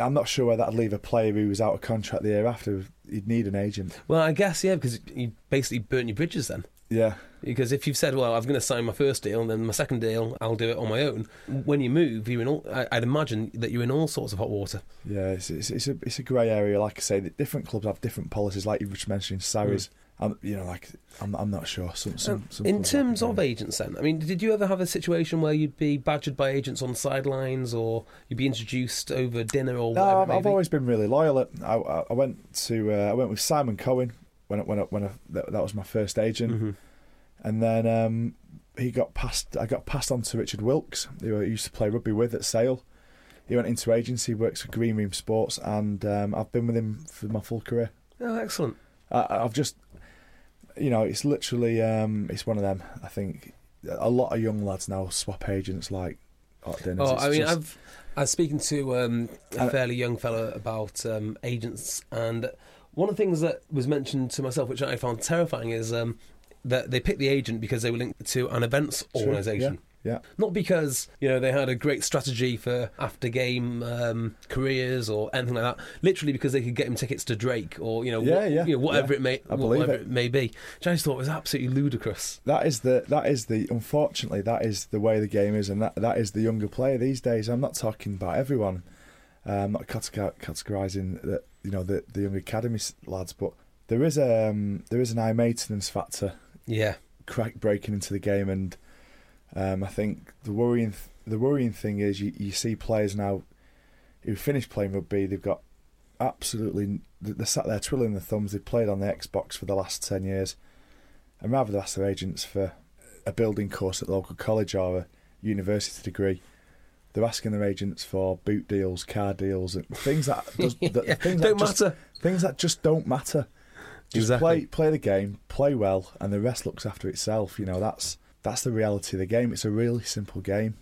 I'm not sure where that'd leave a player who was out of contract the year after. He'd need an agent. Well, I guess yeah, because you basically burnt your bridges then. Yeah, Because if you've said, "Well, I'm going to sign my first deal, and then my second deal, I'll do it on my own," when you move, you're in all. I- I'd imagine that you're in all sorts of hot water. yeah, it's it's, it's a it's a grey area. Like I say, different clubs have different policies. Like you were mentioning, Sarries. Mm. I'm, you know, like I'm, I'm not sure. Some, some, some in terms of agents, then, I mean, did you ever have a situation where you'd be badgered by agents on sidelines, or you'd be introduced over dinner, or No, whatever? I've, always been really loyal. I, I, I went to uh, I went with Simon Cohen when I, when I, when I, that, that was my first agent, Mhm. and then um, he got passed. I got passed on to Richard Wilkes, who I used to play rugby with at Sale. He went into agency, works for Green Room Sports, and um, I've been with him for my full career. Oh, excellent. I, I've just, you know, it's literally um, it's one of them. I think a lot of young lads now swap agents like at dinners. Oh, It's I mean, just- I've I was speaking to um, a And- fairly young fella about um, agents, and one of the things that was mentioned to myself, which I found terrifying, is um, that they picked the agent because they were linked to an events organisation. yeah. Not because you know they had a great strategy for after game um, careers or anything like that. Literally because they could get him tickets to Drake or you know, Yeah, what- yeah, you know whatever yeah. it may whatever it. it. may be. Which I just thought was absolutely ludicrous. that is the that is the unfortunately that is the way the game is, and that that is the younger player these days. I'm not talking about everyone. Uh, I'm not categorising the you know the the young academy lads, but there is a um, there is an eye maintenance factor Yeah, crack breaking into the game, and um, I think the worrying th- the worrying thing is you, you see players now who finish playing rugby, they've got absolutely they're sat there twiddling their thumbs. They've played on the Xbox for the last ten years, and rather than ask their agents for a building course at the local college or a university degree. They're asking their agents for boot deals, car deals, and things that, <laughs> does, that Yeah, things don't that just, matter. things that just don't matter. Just Exactly. play play the game, play well, and the rest looks after itself. You know that's that's the reality of the game. It's a really simple game.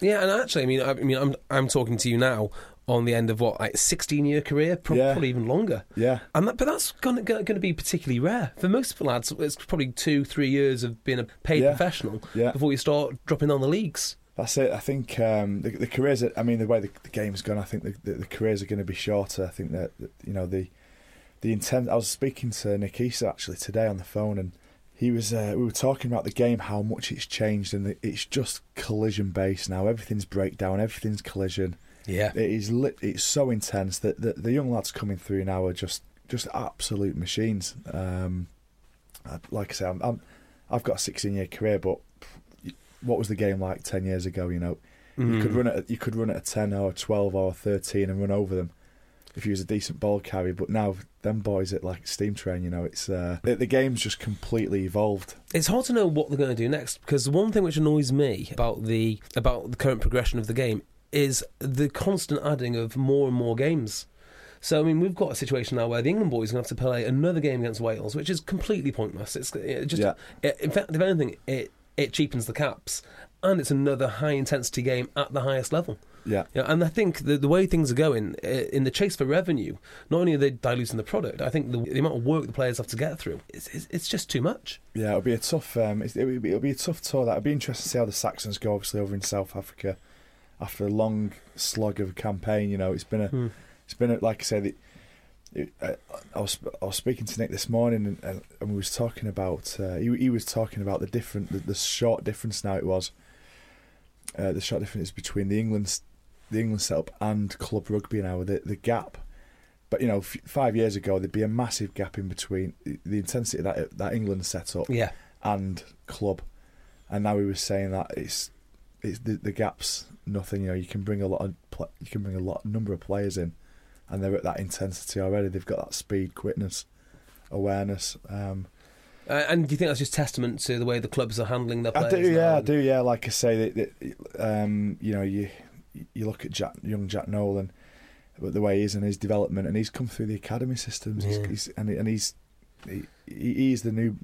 Yeah, and actually, I mean, I, I mean, I'm I'm talking to you now on the end of what, like, 16 year career, Pro- Yeah. probably even longer. Yeah, And that, but that's going to be particularly rare for most lads. It's probably two, three years of being a paid Yeah. professional Yeah. before you start dropping on the leagues. that's it. I think um, the, the careers. Are, I mean, the way the, the game's gone, I think the, the, the careers are going to be shorter. I think that, that you know the the intent. I was speaking to Easter actually today on the phone, and he was. Uh, we were talking about the game, how much it's changed, and it's just collision based now. Everything's breakdown, everything's collision. Yeah. It is lit, it's so intense that the, the young lads coming through now are just just absolute machines. Um, like I say, I'm, I'm I've got a 16 year career, but what was the game like ten years ago? You know, you could Mm. run it. You could run at ten or a twelve or a thirteen and run over them if he was a decent ball carrier. But now them boys at like steam train. You know, it's uh, the, the game's just completely evolved. It's hard to know what they're going to do next because the one thing which annoys me about the about the current progression of the game is the constant adding of more and more games. So I mean, we've got a situation now where the England boys are going to have to play another game against Wales, which is completely pointless. It's it just, Yeah. it, in fact, if anything, it it cheapens the caps, and it's another high intensity game at the highest level. Yeah, Yeah, and I think the, the way things are going uh, in the chase for revenue, not only are they diluting the product, I think the, the amount of work the players have to get through, it's, it's, it's just too much. yeah. It'll be a tough. Um, it'll, be, it'll be a tough tour. That it'll be interesting to see how the Saxons go. Obviously, over in South Africa, after a long slog of a campaign. You know, it's been a Hmm. it's been a, like I said. It, uh, I was I was speaking to Nick this morning and, and, and we was talking about uh, he he was talking about the different the, the short difference now it was uh, the short difference between the England the England setup and club rugby now the the gap but you know f- five years ago there'd be a massive gap in between the, intensity of that that England setup Yeah. and club and now we were saying that it's it's the, the gaps nothing you know you can bring a lot of you can bring a lot number of players in and they're at that intensity already they've got that speed quickness awareness um, Uh, and do you think that's just testament to the way the clubs are handling their I players? do now? yeah I do yeah like I say that, that um, you know you you look at Jack, young Jack Nowell but the way he is in his development and he's come through the academy systems he's, Yeah. he's, and, and he's he, he's the new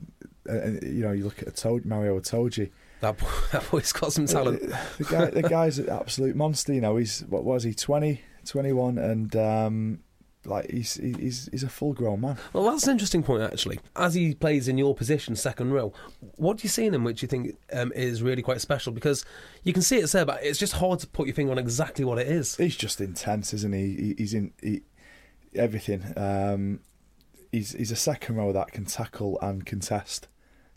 uh, uh, you know you look at Itoje, Mario Itoje That, boy, <laughs> that boy's got some talent. the guy, the guy's an absolute monster. You know, he's what was he 20, 21, and um, like he's he's he's a full grown man. Well, that's an interesting point, actually. As he plays in your position, second row, what do you see in him which you think um, is really quite special? Because you can see it there, but it's just hard to put your finger on exactly what it is. He's just intense, isn't he? he he's in he, everything. Um, he's he's a second row that can tackle and contest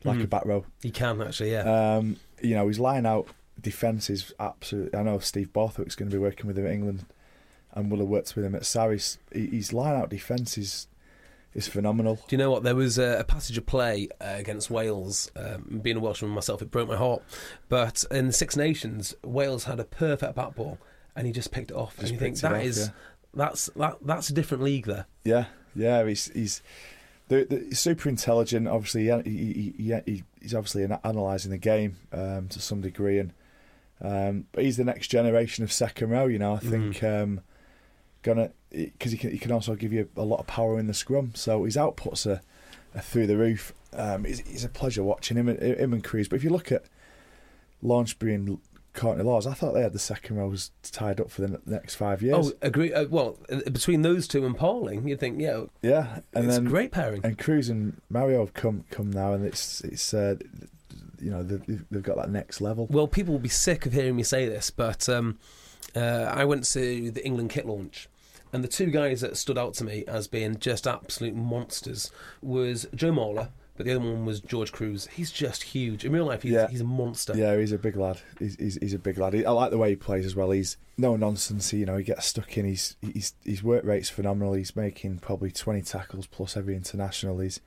like a Mhm. back row. He can, actually, yeah. Um, you know, his line out defence is absolutely. I know Steve Borthwick's going to be working with him at England, and will have worked with him at Sarries. He- His line out defence is is phenomenal. Do you know what? There was a, a passage of play uh, against Wales. Um, being a Welshman myself, it broke my heart. But in the Six Nations, Wales had a perfect bat ball, and he just picked it off. Just and you think that off, is yeah. that's that, that's a different league there. Yeah, yeah, he's he's the, the, super intelligent. Obviously, he, he, he, he he's obviously analysing the game um, to some degree, and um, but he's the next generation of second row. You know, I think um, gonna because he can he can also give you a lot of power in the scrum. So his outputs are, are through the roof. Um, it's, it's a pleasure watching him and him and Kruis. But if you look at Launchbury and Courtney Lawes, I thought they had the second rows tied up for the next five years. Oh, agree. Uh, well, uh, between those two and Parling, you'd think, yeah, yeah, and it's then a great pairing. and Kruis and Mario have come come now, and it's it's uh, you know they've, they've got that next level. Well, people will be sick of hearing me say this, but um, uh, I went to the England kit launch, and the two guys that stood out to me as being just absolute monsters was Joe Marler, but the other one was George Kruis. He's just huge. In real life, he's, Yeah. he's a monster. Yeah, he's a big lad. He's he's, he's a big lad. I like the way he plays as well. He's no nonsense. You know, he gets stuck in. He's he's his work rate's phenomenal. He's making probably twenty tackles plus every international. He's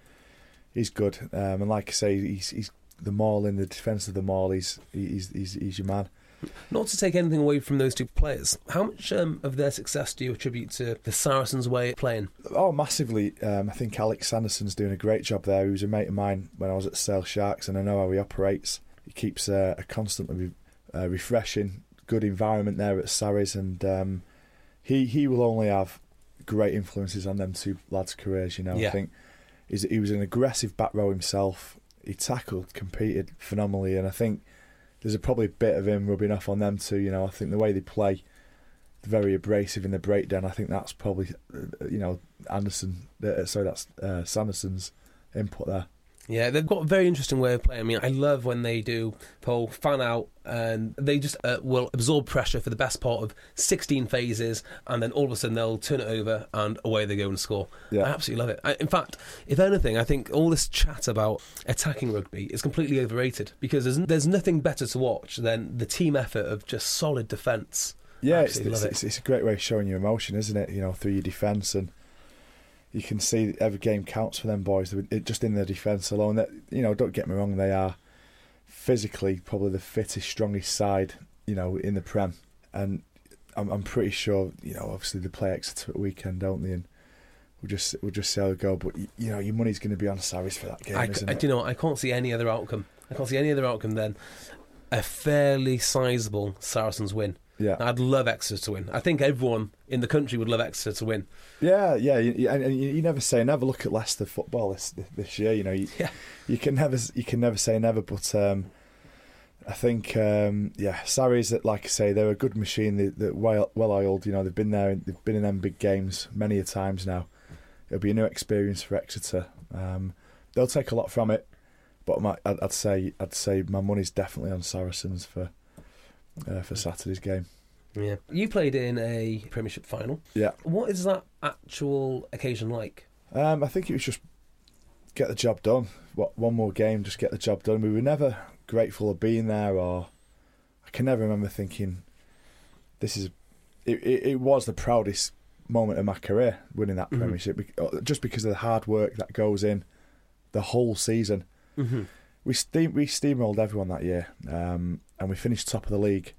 he's good. Um, and like I say, he's he's the maul in the defence of the maul. He's he's he's, he's your man. Not to take anything away from those two players, how much um, of their success do you attribute to the Saracens' way of playing? Oh, massively. Um, I think Alex Sanderson's doing a great job there. He was a mate of mine when I was at Sale Sharks, and I know how he operates. He keeps uh, a constantly uh, refreshing, good environment there at Sarries, and um, he he will only have great influences on them two lads' careers. You know, Yeah. I think he's, he was an aggressive back row himself. He tackled, competed phenomenally, and I think there's a probably a bit of him rubbing off on them too. You know, I think the way they play, very abrasive in the breakdown. I think that's probably, uh, you know, Anderson. Uh, sorry, that's uh, Sanderson's input there. Yeah, they've got a very interesting way of playing. I mean, I love when they do pull fan out and they just uh, will absorb pressure for the best part of 16 phases and then all of a sudden they'll turn it over and away they go and score. Yeah. I absolutely love it. I, in fact, if anything, I think all this chat about attacking rugby is completely overrated because there's, there's nothing better to watch than the team effort of just solid defence. Yeah, it's, it. it's, it's a great way of showing your emotion, isn't it? You know, through your defence, and you can see every game counts for them boys. It, just in their defence alone. That you know, don't get me wrong, they are physically probably the fittest, strongest side, you know, in the Prem. And I'm, I'm pretty sure, you know, obviously they play Exeter at weekend, don't they? And we'll just we'll just see how it go. But you know, your money's going to be on Sarries for that game, I, isn't I, it? do you know? I can't see any other outcome. I can't see any other outcome then. A fairly sizable Saracens win. Yeah, I'd love Exeter to win. I think everyone in the country would love Exeter to win. yeah, yeah. You, and and you, you never say never. Look at Leicester football this this year. You know, you, Yeah. you can never you can never say never. But um, I think um, yeah, Sarries that like I say they're a good machine. They, they're well well oiled. You know, they've been there. They've been in them big games many a times now. It'll be a new experience for Exeter. Um, they'll take a lot from it, but my, I'd, I'd say I'd say my money's definitely on Saracens for uh, for Saturday's game. Yeah. You played in a Premiership final. Yeah. What is that actual occasion like? Um, I think it was just get the job done. What one more game, just get the job done. We were never grateful of being there, or I can never remember thinking this is. It, it, it was the proudest moment of my career winning that Mhm. Premiership, bec- uh, just because of the hard work that goes in the whole season. Mm-hmm. We steam we steamrolled everyone that year, um, and we finished top of the league,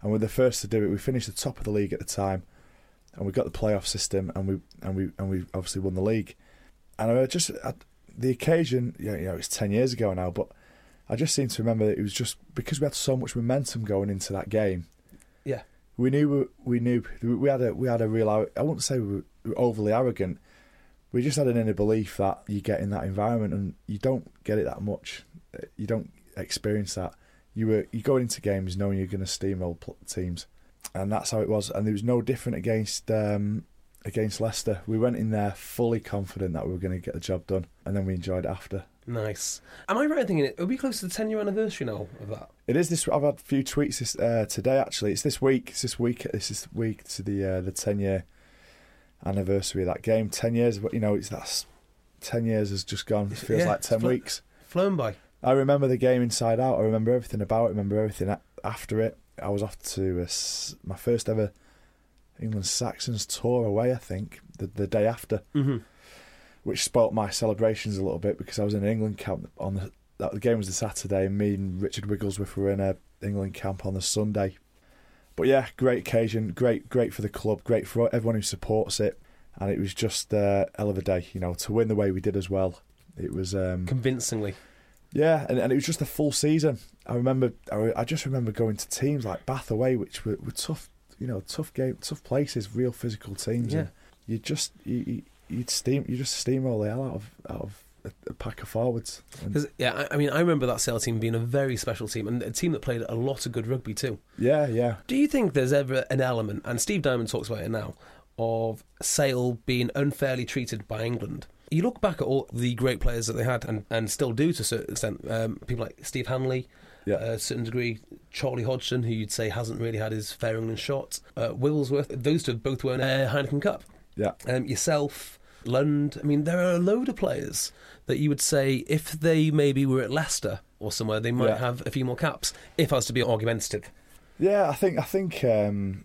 and we're the first to do it. We finished the top of the league at the time, and we got the playoff system, and we and we and we obviously won the league. And I just I, the occasion, you know, you know, it's ten years ago now, but I just seem to remember that it was just because we had so much momentum going into that game. Yeah. we knew we knew we had a we had a real. I wouldn't say we were overly arrogant. We just had an inner belief that you get in that environment, and you don't get it that much. You don't experience that. You were you going into games knowing you're going to steamroll teams, and that's how it was. And it was no different against um, against Leicester. We went in there fully confident that we were going to get the job done, and then we enjoyed it after. Nice. Am I right in thinking it will be close to the 10 year anniversary now of that? It is this. I've had a few tweets this uh, today. Actually, it's this week. It's this week. This is week to the uh, the ten year anniversary of that game. Ten years. You know, it's that's ten years has just gone. It feels Yeah, like ten fl- weeks. Flown by. I remember the game inside out. I remember everything about it. I remember everything after it. I was off to a my first ever England Saxons tour away. I think the the day after, Mm-hmm. which spoilt my celebrations a little bit because I was in an England camp on the that the game was the Saturday, and me and Richard Wigglesworth were in a England camp on the Sunday. But yeah, great occasion, great great for the club, great for everyone who supports it, and it was just uh, hell of a day, you know, to win the way we did as well. It was um, Convincingly. Yeah, and, and it was just a full season. I remember, I, I just remember going to teams like Bath away, which were, were tough, you know, tough game, tough places, real physical teams. Yeah. And you just you, you you'd steam, you just steamroll the hell out of out of a, pack of forwards. And, yeah, I, I mean, I remember that Sale team being a very special team and a team that played a lot of good rugby too. yeah, yeah, Do you think there's ever an element, and Steve Diamond talks about it now, of Sale being unfairly treated by England? You look back at all the great players that they had, and, and still do to a certain extent. Um, people like Steve Hanley, yeah, uh, a certain degree, Charlie Hodgson, who you'd say hasn't really had his fair England shot. Uh, Wigglesworth, those two have both won a Heineken Cup. yeah. Um, yourself, Lund. I mean, there are a load of players that you would say if they maybe were at Leicester or somewhere, they might Yeah. have a few more caps. If I was to be argumentative, Yeah, I think I think um,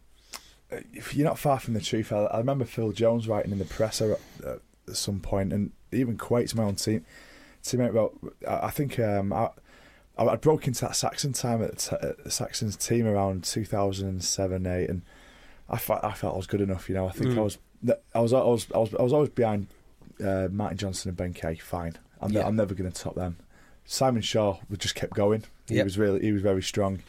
if you're not far from the truth. I, I remember Phil Jones writing in the presser at, at some point, and even Quate's my own team teammate about. I I think um, I, I broke into that Saxon time at, t- at Saxons team around 2007, eight, and I felt I felt I was good enough. You know, I think Mm. I was I was I was I was I was always behind uh, Martin Johnson and Ben Kay. Fine, I'm ne- I'm never going to top them. Simon Shaw just kept going. He Yep. was really he was very strong.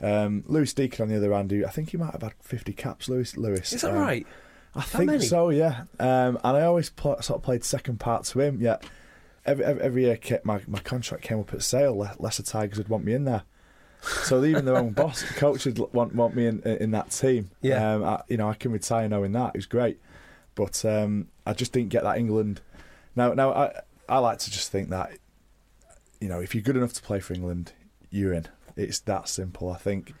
Um, Louis Deacon on the other hand, who I think he might have had 50 caps. Louis, Louis, is that um, right? I think many? so. Yeah, um, and I always pl- sort of played second part to him. Yeah, every every, every year my my contract came up at sale. Le- Leicester Tigers would want me in there. So even their own boss, coach, would want want me in in that team. Yeah. um, I, you know I can retire knowing that it was great, but um, I just didn't get that England. Now, now I I like to just think that you know if you're good enough to play for England, you're in. It's that simple. I think.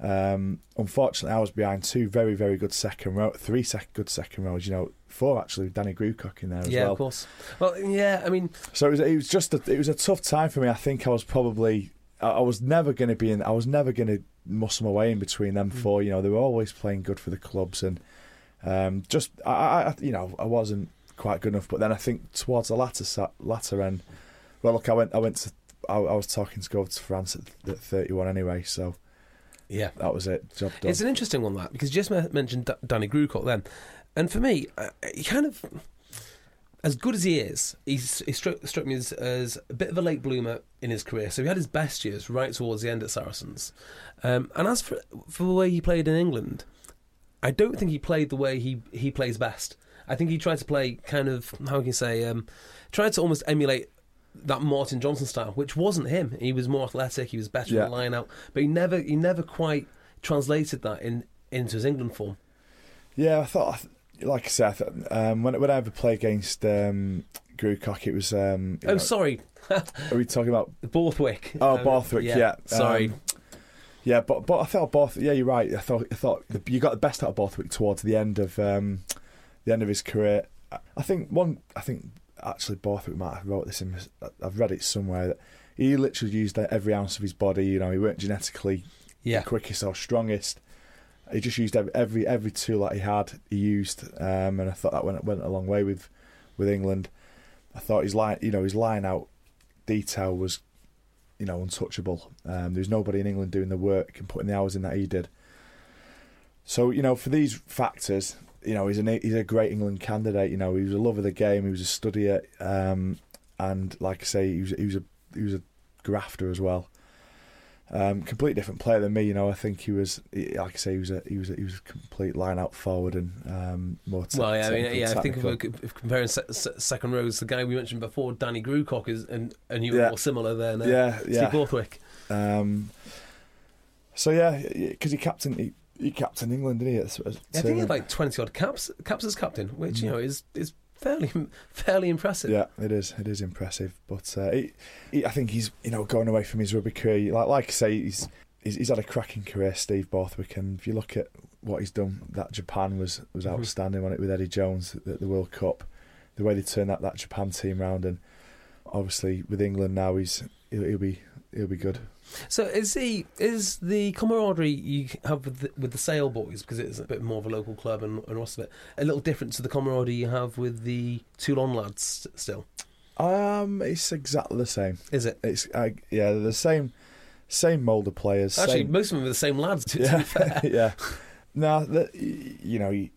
Um, unfortunately, I was behind two very, very good second row, three sec- good second rows. You know, four actually. with Danny Grewcock in there as Yeah, well. of course. Well, yeah. I mean, So it was, it was just a, it was a tough time for me. I think I was probably I, I was never going to be in. I was never going to muscle my way in between them Mm. four. You know, they were always playing good for the clubs, and um, just I, I, you know, I wasn't quite good enough. But then I think towards the latter latter end, well, look, I went I went to I, I was talking to go to France at, at 31 anyway, so Yeah. that was it. Job done. It's an interesting one that because you just mentioned D- Danny Grewcock then, and for me, uh, he kind of as good as he is, he struck, struck me as, as a bit of a late bloomer in his career. So he had his best years right towards the end at Saracens, um, and as for for the way he played in England, I don't think he played the way he he plays best. I think he tried to play kind of how can you say um, tried to almost emulate that Martin Johnson style, which wasn't him. He was more athletic. He was better Yeah. in the line out, but he never he never quite translated that in into his England form. Yeah, I thought, like I said, um, when when I ever play against um, Grewcock, it was. Um, Oh, know, sorry, Are we talking about? <laughs> Borthwick. Oh, Um, Borthwick. Yeah. Sorry. Um, yeah, but but I thought Borthwick. Yeah, you're right. I thought I thought the, you got the best out of Borthwick towards the end of um, the end of his career. I think one. I think actually Borthwick might have wrote this in. I've read it somewhere that he literally used every ounce of his body. You know, he weren't genetically yeah. quickest or strongest. He just used every every, every tool that he had. He used, um, and I thought that went went a long way with with England. I thought his line, you know, his line out detail was, you know, untouchable. Um, there's nobody in England doing the work and putting the hours in that he did. So you know, for these factors, you know, he's a he's a great England candidate. You know, he was a lover of the game. He was a studier, um, and like I say, he was he was a he was a grafter as well. Um, completely different player than me. You know, I think he was, like I say, he was a he was a, he was a complete line out forward and um, more. te- Well, yeah, I mean, technical, yeah. I think if, we're, if comparing se- se- second rows, the guy we mentioned before, Danny Grewcock, is and and you were Yeah. more similar there. uh, yeah, Steve yeah. Borthwick. Um, so yeah, because he captain he, he captained England, didn't he? At, at, Yeah, I think he had like twenty odd caps caps as captain, which you know is is fairly <laughs> fairly impressive. Yeah, it is. It is impressive, but uh, he, he, I think he's you know going away from his rugby career. Like like I say, he's he's, he's had a cracking career, Steve Borthwick, and if you look at what he's done, that Japan was was Mhm. outstanding on it with Eddie Jones at the World Cup. The way they turned that, that Japan team round, and obviously with England now, he's he'll, he'll be he'll be good. So is he is the camaraderie you have with the, with the Sale boys because it's a bit more of a local club and, and rest of it a little different to the camaraderie you have with the Toulon lads still? Um, it's exactly the same. Is it? It's yeah, the same same mould of players. Actually, same, most of them are the same lads. Yeah, be fair. <laughs> yeah. No, the, you know,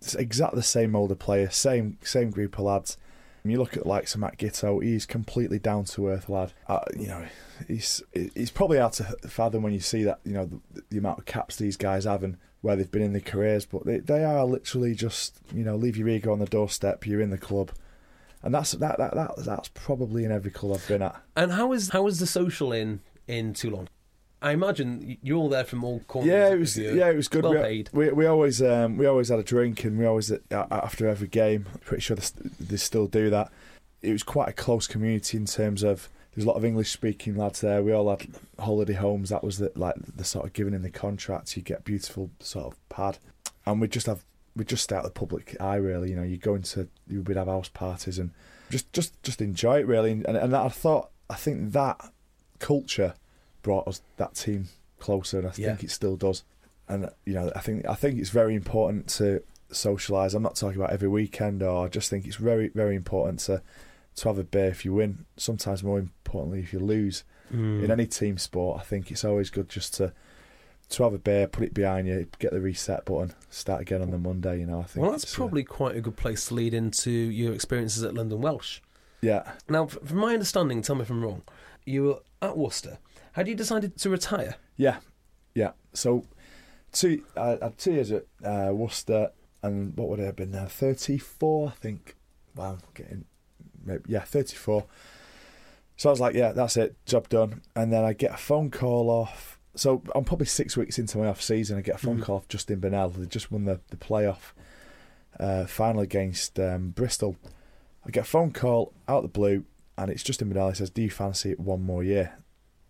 it's exactly the same mould of players, same same group of lads. When you look at like some Matt Giteau, he's completely down to earth lad. Uh, you know, he's he's probably hard to fathom when you see that. You know, the, the amount of caps these guys have and where they've been in their careers, but they they are literally just you know leave your ego on the doorstep. You're in the club. And that's that, that that that's probably in every club I've been at. And how is how is the social in in Toulon? I imagine you're all there from all corners. Yeah, it was. Yeah, it was good. Well we, paid. we we always um, we always had a drink, and we always uh, after every game. Pretty sure they, they still do that. It was quite a close community in terms of there's a lot of English speaking lads there. We all had holiday homes. That was the, like the sort of giving in the contract. You get beautiful sort of pad, and we just have we just stay out of the public eye really. You know, you go into you would have house parties and just just just enjoy it really. And and I thought I think that culture brought us that team closer, and I Yeah. think it still does. And you know, I think I think it's very important to socialise. I'm not talking about every weekend, or I just think it's very very important to to have a beer if you win. Sometimes more importantly, if you lose Mm. in any team sport, I think it's always good just to to have a beer, put it behind you, get the reset button, start again on the Monday. You know, I think. Well, that's uh, probably quite a good place to lead into your experiences at London Welsh. yeah. Now, from my understanding, tell me if I'm wrong, you were at Worcester. Had you decided to retire? Yeah, yeah. So two, I had two years at uh, Worcester, and what would I have been there? Thirty-four, I think. Wow, getting maybe, yeah, thirty-four. So I was like, yeah, that's it, job done. And then I get a phone call off. So I'm probably six weeks into my off season. I get a phone Mhm. call off Justin Burnell. They just won the the playoff uh, final against um, Bristol. I get a phone call out of the blue, and it's Justin Burnell. He says, "Do you fancy it one more year?"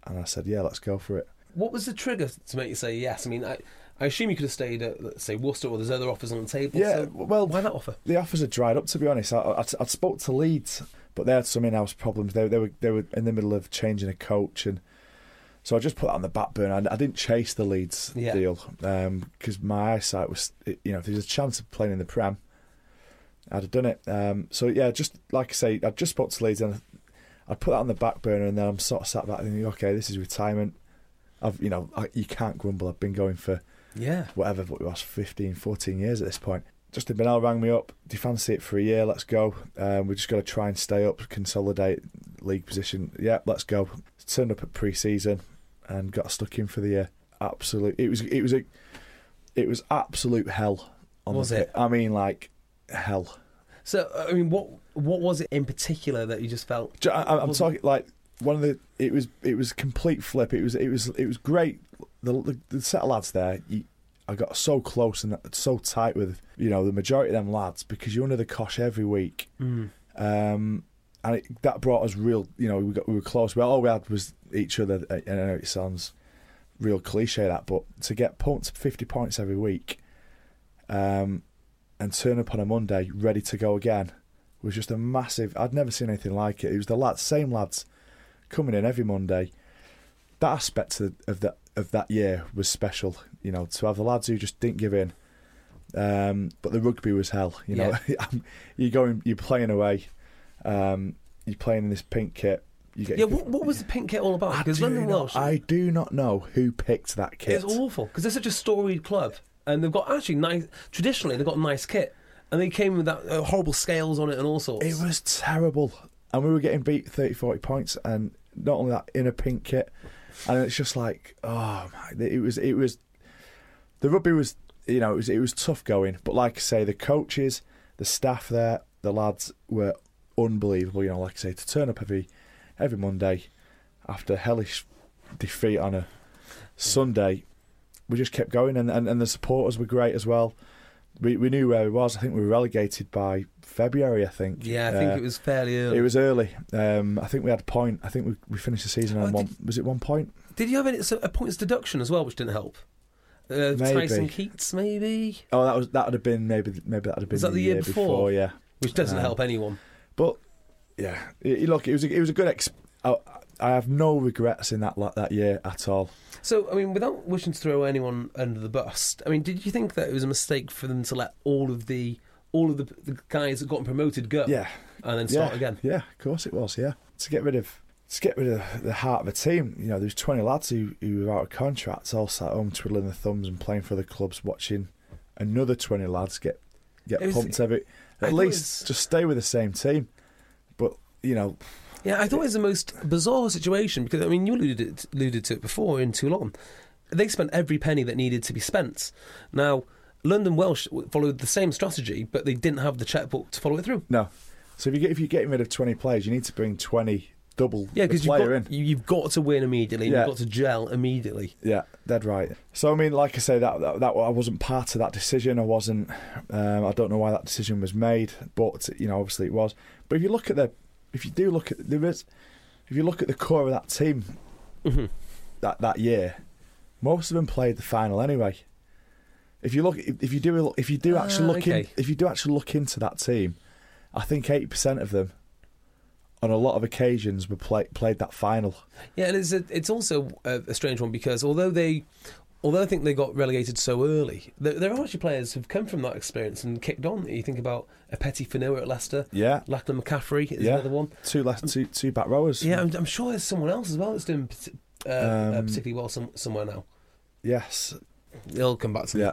And I said, "Yeah, let's go for it." What was the trigger to make you say yes? I mean, I, I assume you could have stayed at, let's say, Worcester, or there's other offers on the table. Yeah, so well, why that offer? the offers had dried up. To be honest, I, I, I spoke to Leeds, but they had some in-house problems. They, they were they were in the middle of changing a coach, and so I just put that on the back burner. I, I didn't chase the Leeds Yeah. deal because my eyesight was, you know, if there's a chance of playing in the Prem, I'd have done it. Um, so yeah, just like I say, I just spoke to Leeds, and I'd put that on the back burner, and then I'm sort of sat back and thinking, okay, this is retirement. I've, you know, I, you can't grumble. I've been going for Yeah. whatever, what it was 15, 14 years at this point. Justin Burnell rang me up. Do you fancy it for a year? Let's go. Um, we're just got to try and stay up, consolidate league position. Yeah, let's go. Turned up at pre-season and got stuck in for the year. Absolute. It was. It was a. It was absolute hell. On Was the it? I mean, like hell. So I mean, what what was it in particular that you just felt? I, I'm talking like one of the. It was. It was complete flip. It was. It was. It was great. The the, the set of lads there. You, I got so close and so tight with you know the majority of them lads because you're under the cosh every week. Mm. Um, and it, that brought us real. You know, we got we were close. Well, all we had was each other. And I know it sounds real cliche that, but to get pumped fifty points every week, um, and turn up on a Monday ready to go again was just a massive. I'd never seen anything like it. It was the lads, same lads, coming in every Monday. That aspect of, of that of that year was special. You know, to have the lads who just didn't give in. Um, but the rugby was hell. You know, <laughs> you're going, you're playing away. Um, you're playing in this pink kit. You get Yeah, what, what was the pink kit all about? I Because do, London not, Welsh, I do not know who picked that kit. it's awful because they're such a storied club, and they've got actually nice. Traditionally, they've got a nice kit, and they came with that uh, horrible scales on it and all sorts. It was terrible. And we were getting beat 30, 40 points, and not only that, in a pink kit. And it's just like, oh my, it was, it was, the rugby was, you know, it was, it was tough going. But like I say, the coaches, the staff there, the lads were unbelievable. You know, like I say, to turn up every, every Monday after hellish defeat on a Sunday, we just kept going, and, and, and the supporters were great as well. We we knew where we was. I think we were relegated by February. I think. yeah, I think Uh, it was fairly early. It was early. Um, I think we had a point. I think we, we finished the season on Oh, one. Was it one point? Did you have any, so a points deduction as well, which didn't help? Uh, Maybe. Tyson Keats, maybe, Oh, that was that would have been maybe maybe that would have been Was that the year before? Yeah, which doesn't Um, help anyone. but yeah, it, look, it was a, it was a good. Exp- I, I have no regrets in that that year at all. So, I mean, without wishing to throw anyone under the bus, I mean, did you think that it was a mistake for them to let all of the all of the, the guys that got promoted go, Yeah, and then start yeah, again? Yeah, of course it was. Yeah, to get rid of to get rid of the heart of a team. You know, there's 20 lads who, who were out of contracts, all sat home twiddling their thumbs and playing for the clubs, watching another 20 lads get get was- pumped every. At least it's- just stay with the same team. But you know, Yeah, I thought it was the most bizarre situation because I mean, you alluded alluded to it before in Toulon. They spent every penny that needed to be spent. Now, London Welsh followed the same strategy, but they didn't have the checkbook to follow it through. no. So if you get if you're getting rid of 20 players, you need to bring 20 double Yeah, because you've got, you- you've got to win immediately. Yeah. You've got to gel immediately. Yeah, dead right. So I mean, like I say, that that, that I wasn't part of that decision. I wasn't. Um, I don't know why that decision was made, but you know, obviously it was. But if you look at the, if you do look at there is, if you look at the core of that team hmm that that year, most of them played the final anyway. If you look, if, you do, if you do actually Ah, look in, if you do actually look into that team, I think eighty percent of them, on a lot of occasions, were play, played that final. Yeah, and it's a, it's also a, a strange one because although they, although I think they got relegated so early, there, there are actually players who've come from that experience and kicked on. You think about a Petty Finoa at Leicester, Yeah, Lachlan McCaffrey is Yeah. another one. two left, two two back rowers. Yeah, I'm, I'm sure there's someone else as well that's doing parti- uh, uh, Um, particularly well some, somewhere now. Yes. They'll come back to me. Yeah.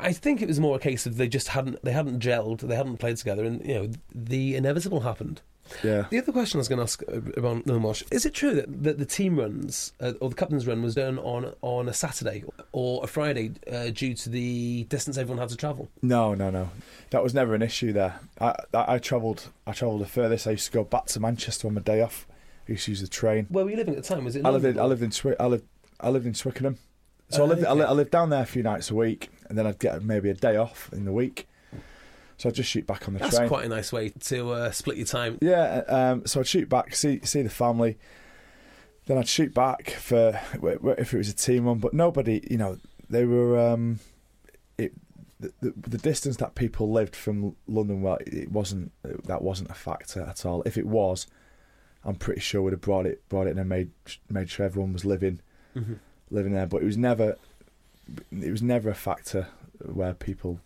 I think it was more a case of they just hadn't they hadn't gelled, they hadn't played together, and you know the inevitable happened. Yeah. The other question I was going to ask uh, about Lil Marsh is it true that, that the team runs uh, or the captain's run was done on on a Saturday or a Friday uh, due to the distance everyone had to travel? No, no, no. That was never an issue there. I I, I travelled I travelled the furthest. I used to go back to Manchester on my day off. I used to use the train. Where were you living at the time? Was it? I lived in? I lived in Twi- I lived I lived in Twickenham. So I Oh, lived okay. I lived down there a few nights a week, and then I'd get maybe a day off in the week. So I'd just shoot back on the That's train. That's quite a nice way to uh, split your time. Yeah, um, so I'd shoot back, see see the family. Then I'd shoot back for if it was a team one, but nobody, you know, they were. Um, it the, the, the distance that people lived from London, well, it wasn't that wasn't a factor at all. If it was, I'm pretty sure would have brought it brought it in and made made sure everyone was living hmm living there. But it was never it was never a factor where people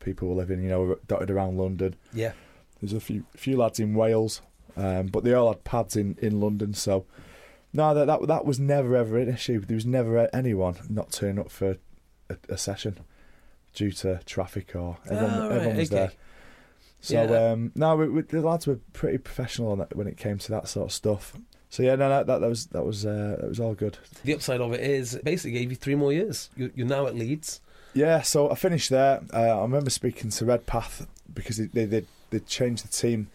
people were living. You know, dotted around London. Yeah. There's a few few lads in Wales Um, but they all had pads in, in London, so no, that, that that was never ever an issue. There was never anyone not turning up for a, a session due to traffic or everyone, Ah, right, everyone was okay. there. So Yeah. um, no, we, we, the lads were pretty professional on that when it came to that sort of stuff. So yeah, no, that that, that was that was uh, that was all good. The upside of it is it basically gave you three more years. You're, you're now at Leeds. Yeah, so I finished there. Uh, I remember speaking to Redpath because they they they changed the team.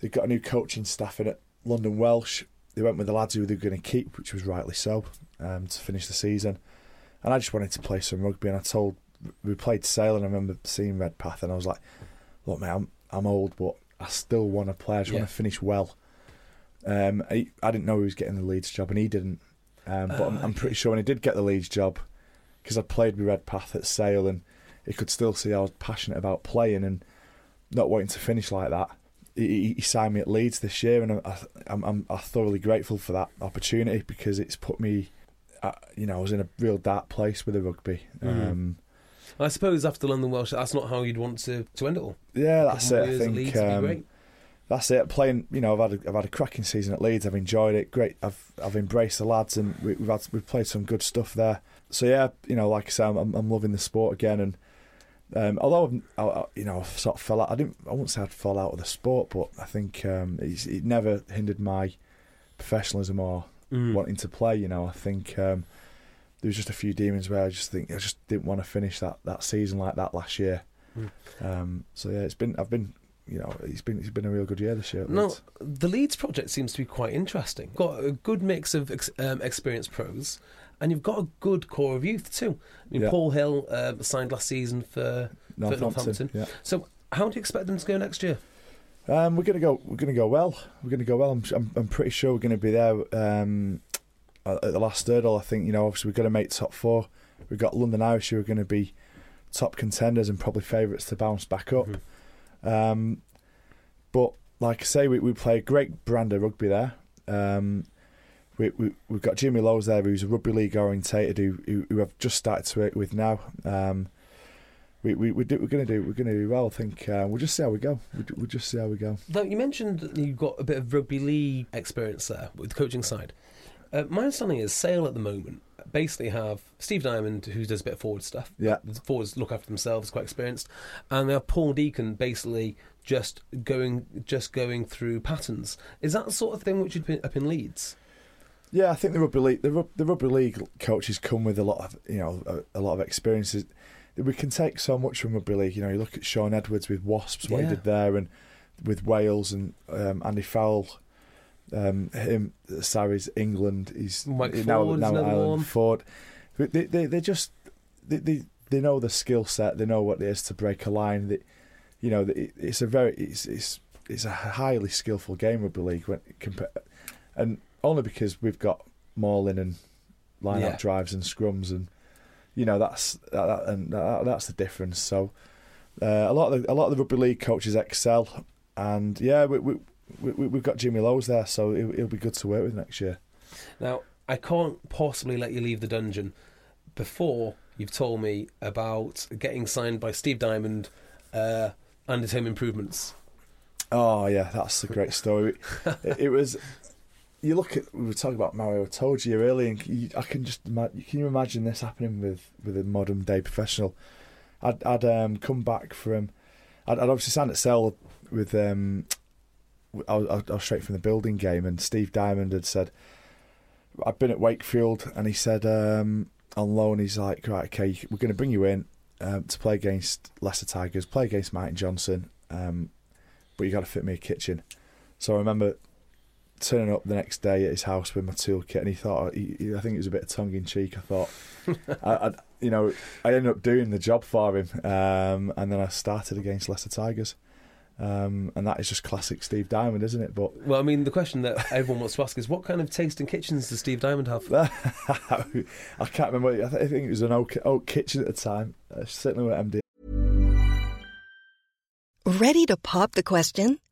They got a new coaching staff in at London Welsh. They went with the lads who they were going to keep, which was rightly so, um, to finish the season. And I just wanted to play some rugby, and I told we played Sale, and I remember seeing Redpath, and I was like, "Look, mate, I'm I'm old, but I still want to play. I just Yeah. want to finish well." Um, I, I didn't know he was getting the Leeds job, and he didn't. Um, but I'm, Ah, I'm pretty sure when he did get the Leeds job, because I played with Redpath at Sale, and he could still see I was passionate about playing and not wanting to finish like that. He, he- signed me at Leeds this year, and I, I'm, I'm, I'm thoroughly grateful for that opportunity because it's put me, uh, you know, I was in a real dark place with the rugby. Mhm. Um, I suppose after London Welsh, that's not how you'd want to, to end it all. yeah, that's it. I think Leeds would be um, that's it. Playing, you know, I've had a, I've had a cracking season at Leeds. I've enjoyed it. Great. I've I've embraced the lads, and we, we've had we've played some good stuff there. So yeah, you know, like I said, I'm, I'm loving the sport again. And um, although I've, I, I- you know, I've sort of fell out. I didn't. I wouldn't say I'd fall out of the sport, but I think um, it's, it never hindered my professionalism or Mm. wanting to play. You know, I think um, there was just a few demons where I just think I just didn't want to finish that, that season like that last year. Mm. Um, so yeah, it's been I've been you know it's been it's been a real good year this year. No, the Leeds project seems to be quite interesting. Got a good mix of ex- um, experienced pros, and you've got a good core of youth too. I mean, Yeah. Paul Hill um, signed last season for. Northampton. Northampton. Yeah. So, how do you expect them to go next year? Um, we're gonna go. We're gonna go well. We're gonna go well. I'm. I'm, I'm pretty sure we're gonna be there um, at the last hurdle. I think you know. Obviously, we're gonna make top four. We've got London Irish who are going to be top contenders and probably favourites to bounce back up. Mhm. Um, but like I say, we, we play a great brand of rugby there. Um, we, we we've got Jimmy Lowes there, who's a rugby league orientated, who who, who I've just started to work with now. Um, we we we do, we're going to do we're going to do well. I think uh, we'll just see how we go. We'll, we'll just see how we go. Now, you mentioned you've got a bit of rugby league experience there with the coaching side. Uh, my understanding is Sale at the moment basically have Steve Diamond, who does a bit of forward stuff. Yeah. The forwards look after themselves, quite experienced, and they have Paul Deacon basically just going just going through patterns. Is that the sort of thing which you'd been up in Leeds? Yeah, I think the rugby league the, the rugby league coaches come with a lot of you know a, a lot of experiences. We can take so much from rugby league. You know, you look at Shaun Edwards with Wasps, what Yeah. he did there, and with Wales and um, Andy Farrell, um, him Sarries England. He's Mike now, Ford now Ireland. Ford. They they they just they they, they know the skill set. They know what it is to break a line. That you know, it- it's a very it's it's it's a highly skillful game rugby league when compa- and only because we've got mauling and line Yeah. out drives and scrums and you know that's that, that- and that, that's the difference. So uh, a lot of the, a lot of the rugby league coaches excel, and yeah, we, we, we we've got Jimmy Lowes there, so it, it'll be good to work with next year. Now, I can't possibly let you leave the dungeon before you've told me about getting signed by Steve Diamond uh, and his home improvements. Oh yeah, that's a great story. <laughs> it, it was. You look at we were talking about Mario Toji earlier, and you, I can just ima- can you imagine this happening with with a modern day professional? I'd I'd um, come back from, I'd, I'd obviously signed at Cell with um, I was, I was straight from the building game, and Steve Diamond had said, I'd been at Wakefield, and he said um, on loan, he's like, right, okay, we're going to bring you in um, to play against Leicester Tigers, play against Martin Johnson. Um, but you got to fit me a kitchen. So I remember turning up the next day at his house with my toolkit, and he thought, he, he- I think it was a bit of tongue in cheek. I thought, <laughs> I, I, you know, I ended up doing the job for him, um, and then I started against Leicester Tigers. Um, and that is just classic Steve Diamond, isn't it? But Well, I mean, the question that everyone wants to ask is what kind of taste in kitchens does Steve Diamond have? <laughs> I can't remember. I, th- I think it was an oak, oak kitchen at the time. Uh, certainly with MD. Ready to pop the question?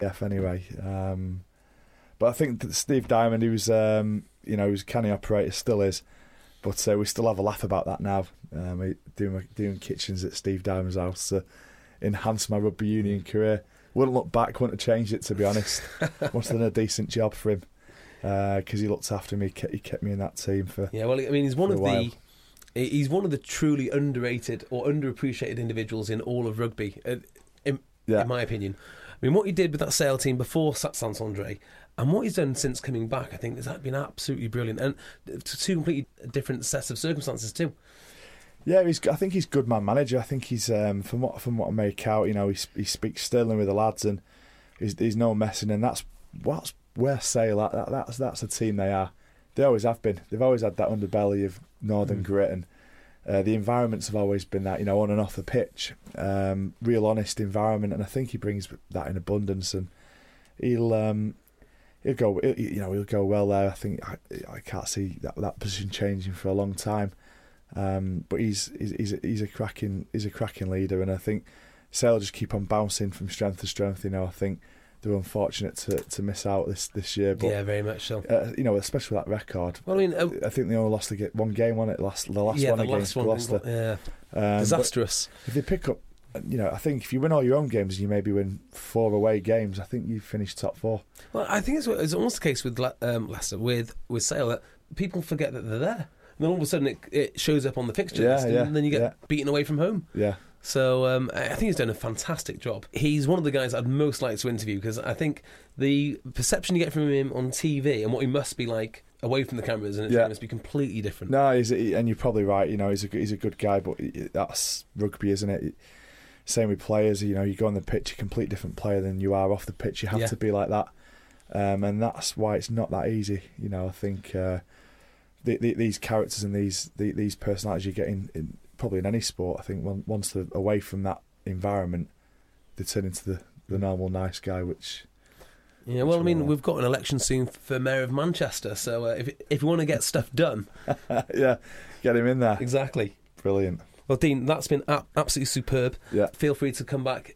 F anyway. Um, but I think that Steve Diamond, he was, um, you know, he was a canny operator, still is. But uh, we still have a laugh about that now. Um, doing, doing kitchens at Steve Diamond's house to enhance my rugby union career. Wouldn't look back, wouldn't have changed it to be honest. <laughs> Must have done a decent job for him because uh, he looked after me. He kept me in that team for yeah. Well, I mean, he's one of the he's one of the truly underrated or underappreciated individuals in all of rugby, uh, in, yeah. in my opinion. I mean, what he did with that Sale team before Saint Andre and what he's done since coming back, I think, has been absolutely brilliant and two completely different sets of circumstances too. Yeah, he's. I think he's good man manager. I think he's um, from what from what I make out. You know, he he speaks sterling with the lads, and he's, he's no messing. And that's what's where Sale. That, that, that's that's a team they are. They always have been. They've always had that underbelly of northern mm. grit, and uh, the environments have always been that. You know, on and off the pitch, um, real honest environment. And I think he brings that in abundance, and he'll. Um, he'll go, you know, he'll go well there. I think I, I can't see that that position changing for a long time. Um, but he's, he's he's a, he's a cracking he's a cracking leader, and I think Sale just keep on bouncing from strength to strength. You know, I think they were unfortunate to, to miss out this, this year. But, yeah, very much so. Uh, you know, especially with that record. Well, I mean, uh, I think they only lost the, one game on it. Last the last yeah, one the against last Gloucester. Yeah, um, disastrous. If they pick up, you know, I think if you win all your own games, and you maybe win four away games. I think you finish top four. Well, I think it's, it's almost the case with um, Leicester with with Sale that people forget that they're there. And then all of a sudden it, it shows up on the fixture yeah, list, yeah, and then you get yeah. beaten away from home. Yeah. So um, I think he's done a fantastic job. He's one of the guys I'd most like to interview because I think the perception you get from him on TV and what he must be like away from the cameras and it's yeah. must be completely different. No, he's a, and you're probably right. You know, he's a he's a good guy, but that's rugby, isn't it? Same with players. You know, you go on the pitch, a complete different player than you are off the pitch. You have yeah. to be like that, um, and that's why it's not that easy. You know, I think. Uh, the, the, these characters and these the, these personalities you get in, in, probably in any sport, I think once they're away from that environment, they turn into the, the normal nice guy, which. Yeah, well, I mean, we've got an election soon for mayor of Manchester, so uh, if if you want to get stuff done, <laughs> yeah, get him in there. Exactly. Brilliant. Well, Dean, that's been absolutely superb. Yeah. Feel free to come back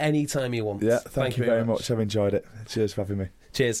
anytime you want. Yeah, thank, thank you, very much. much. I've enjoyed it. Cheers for having me. Cheers.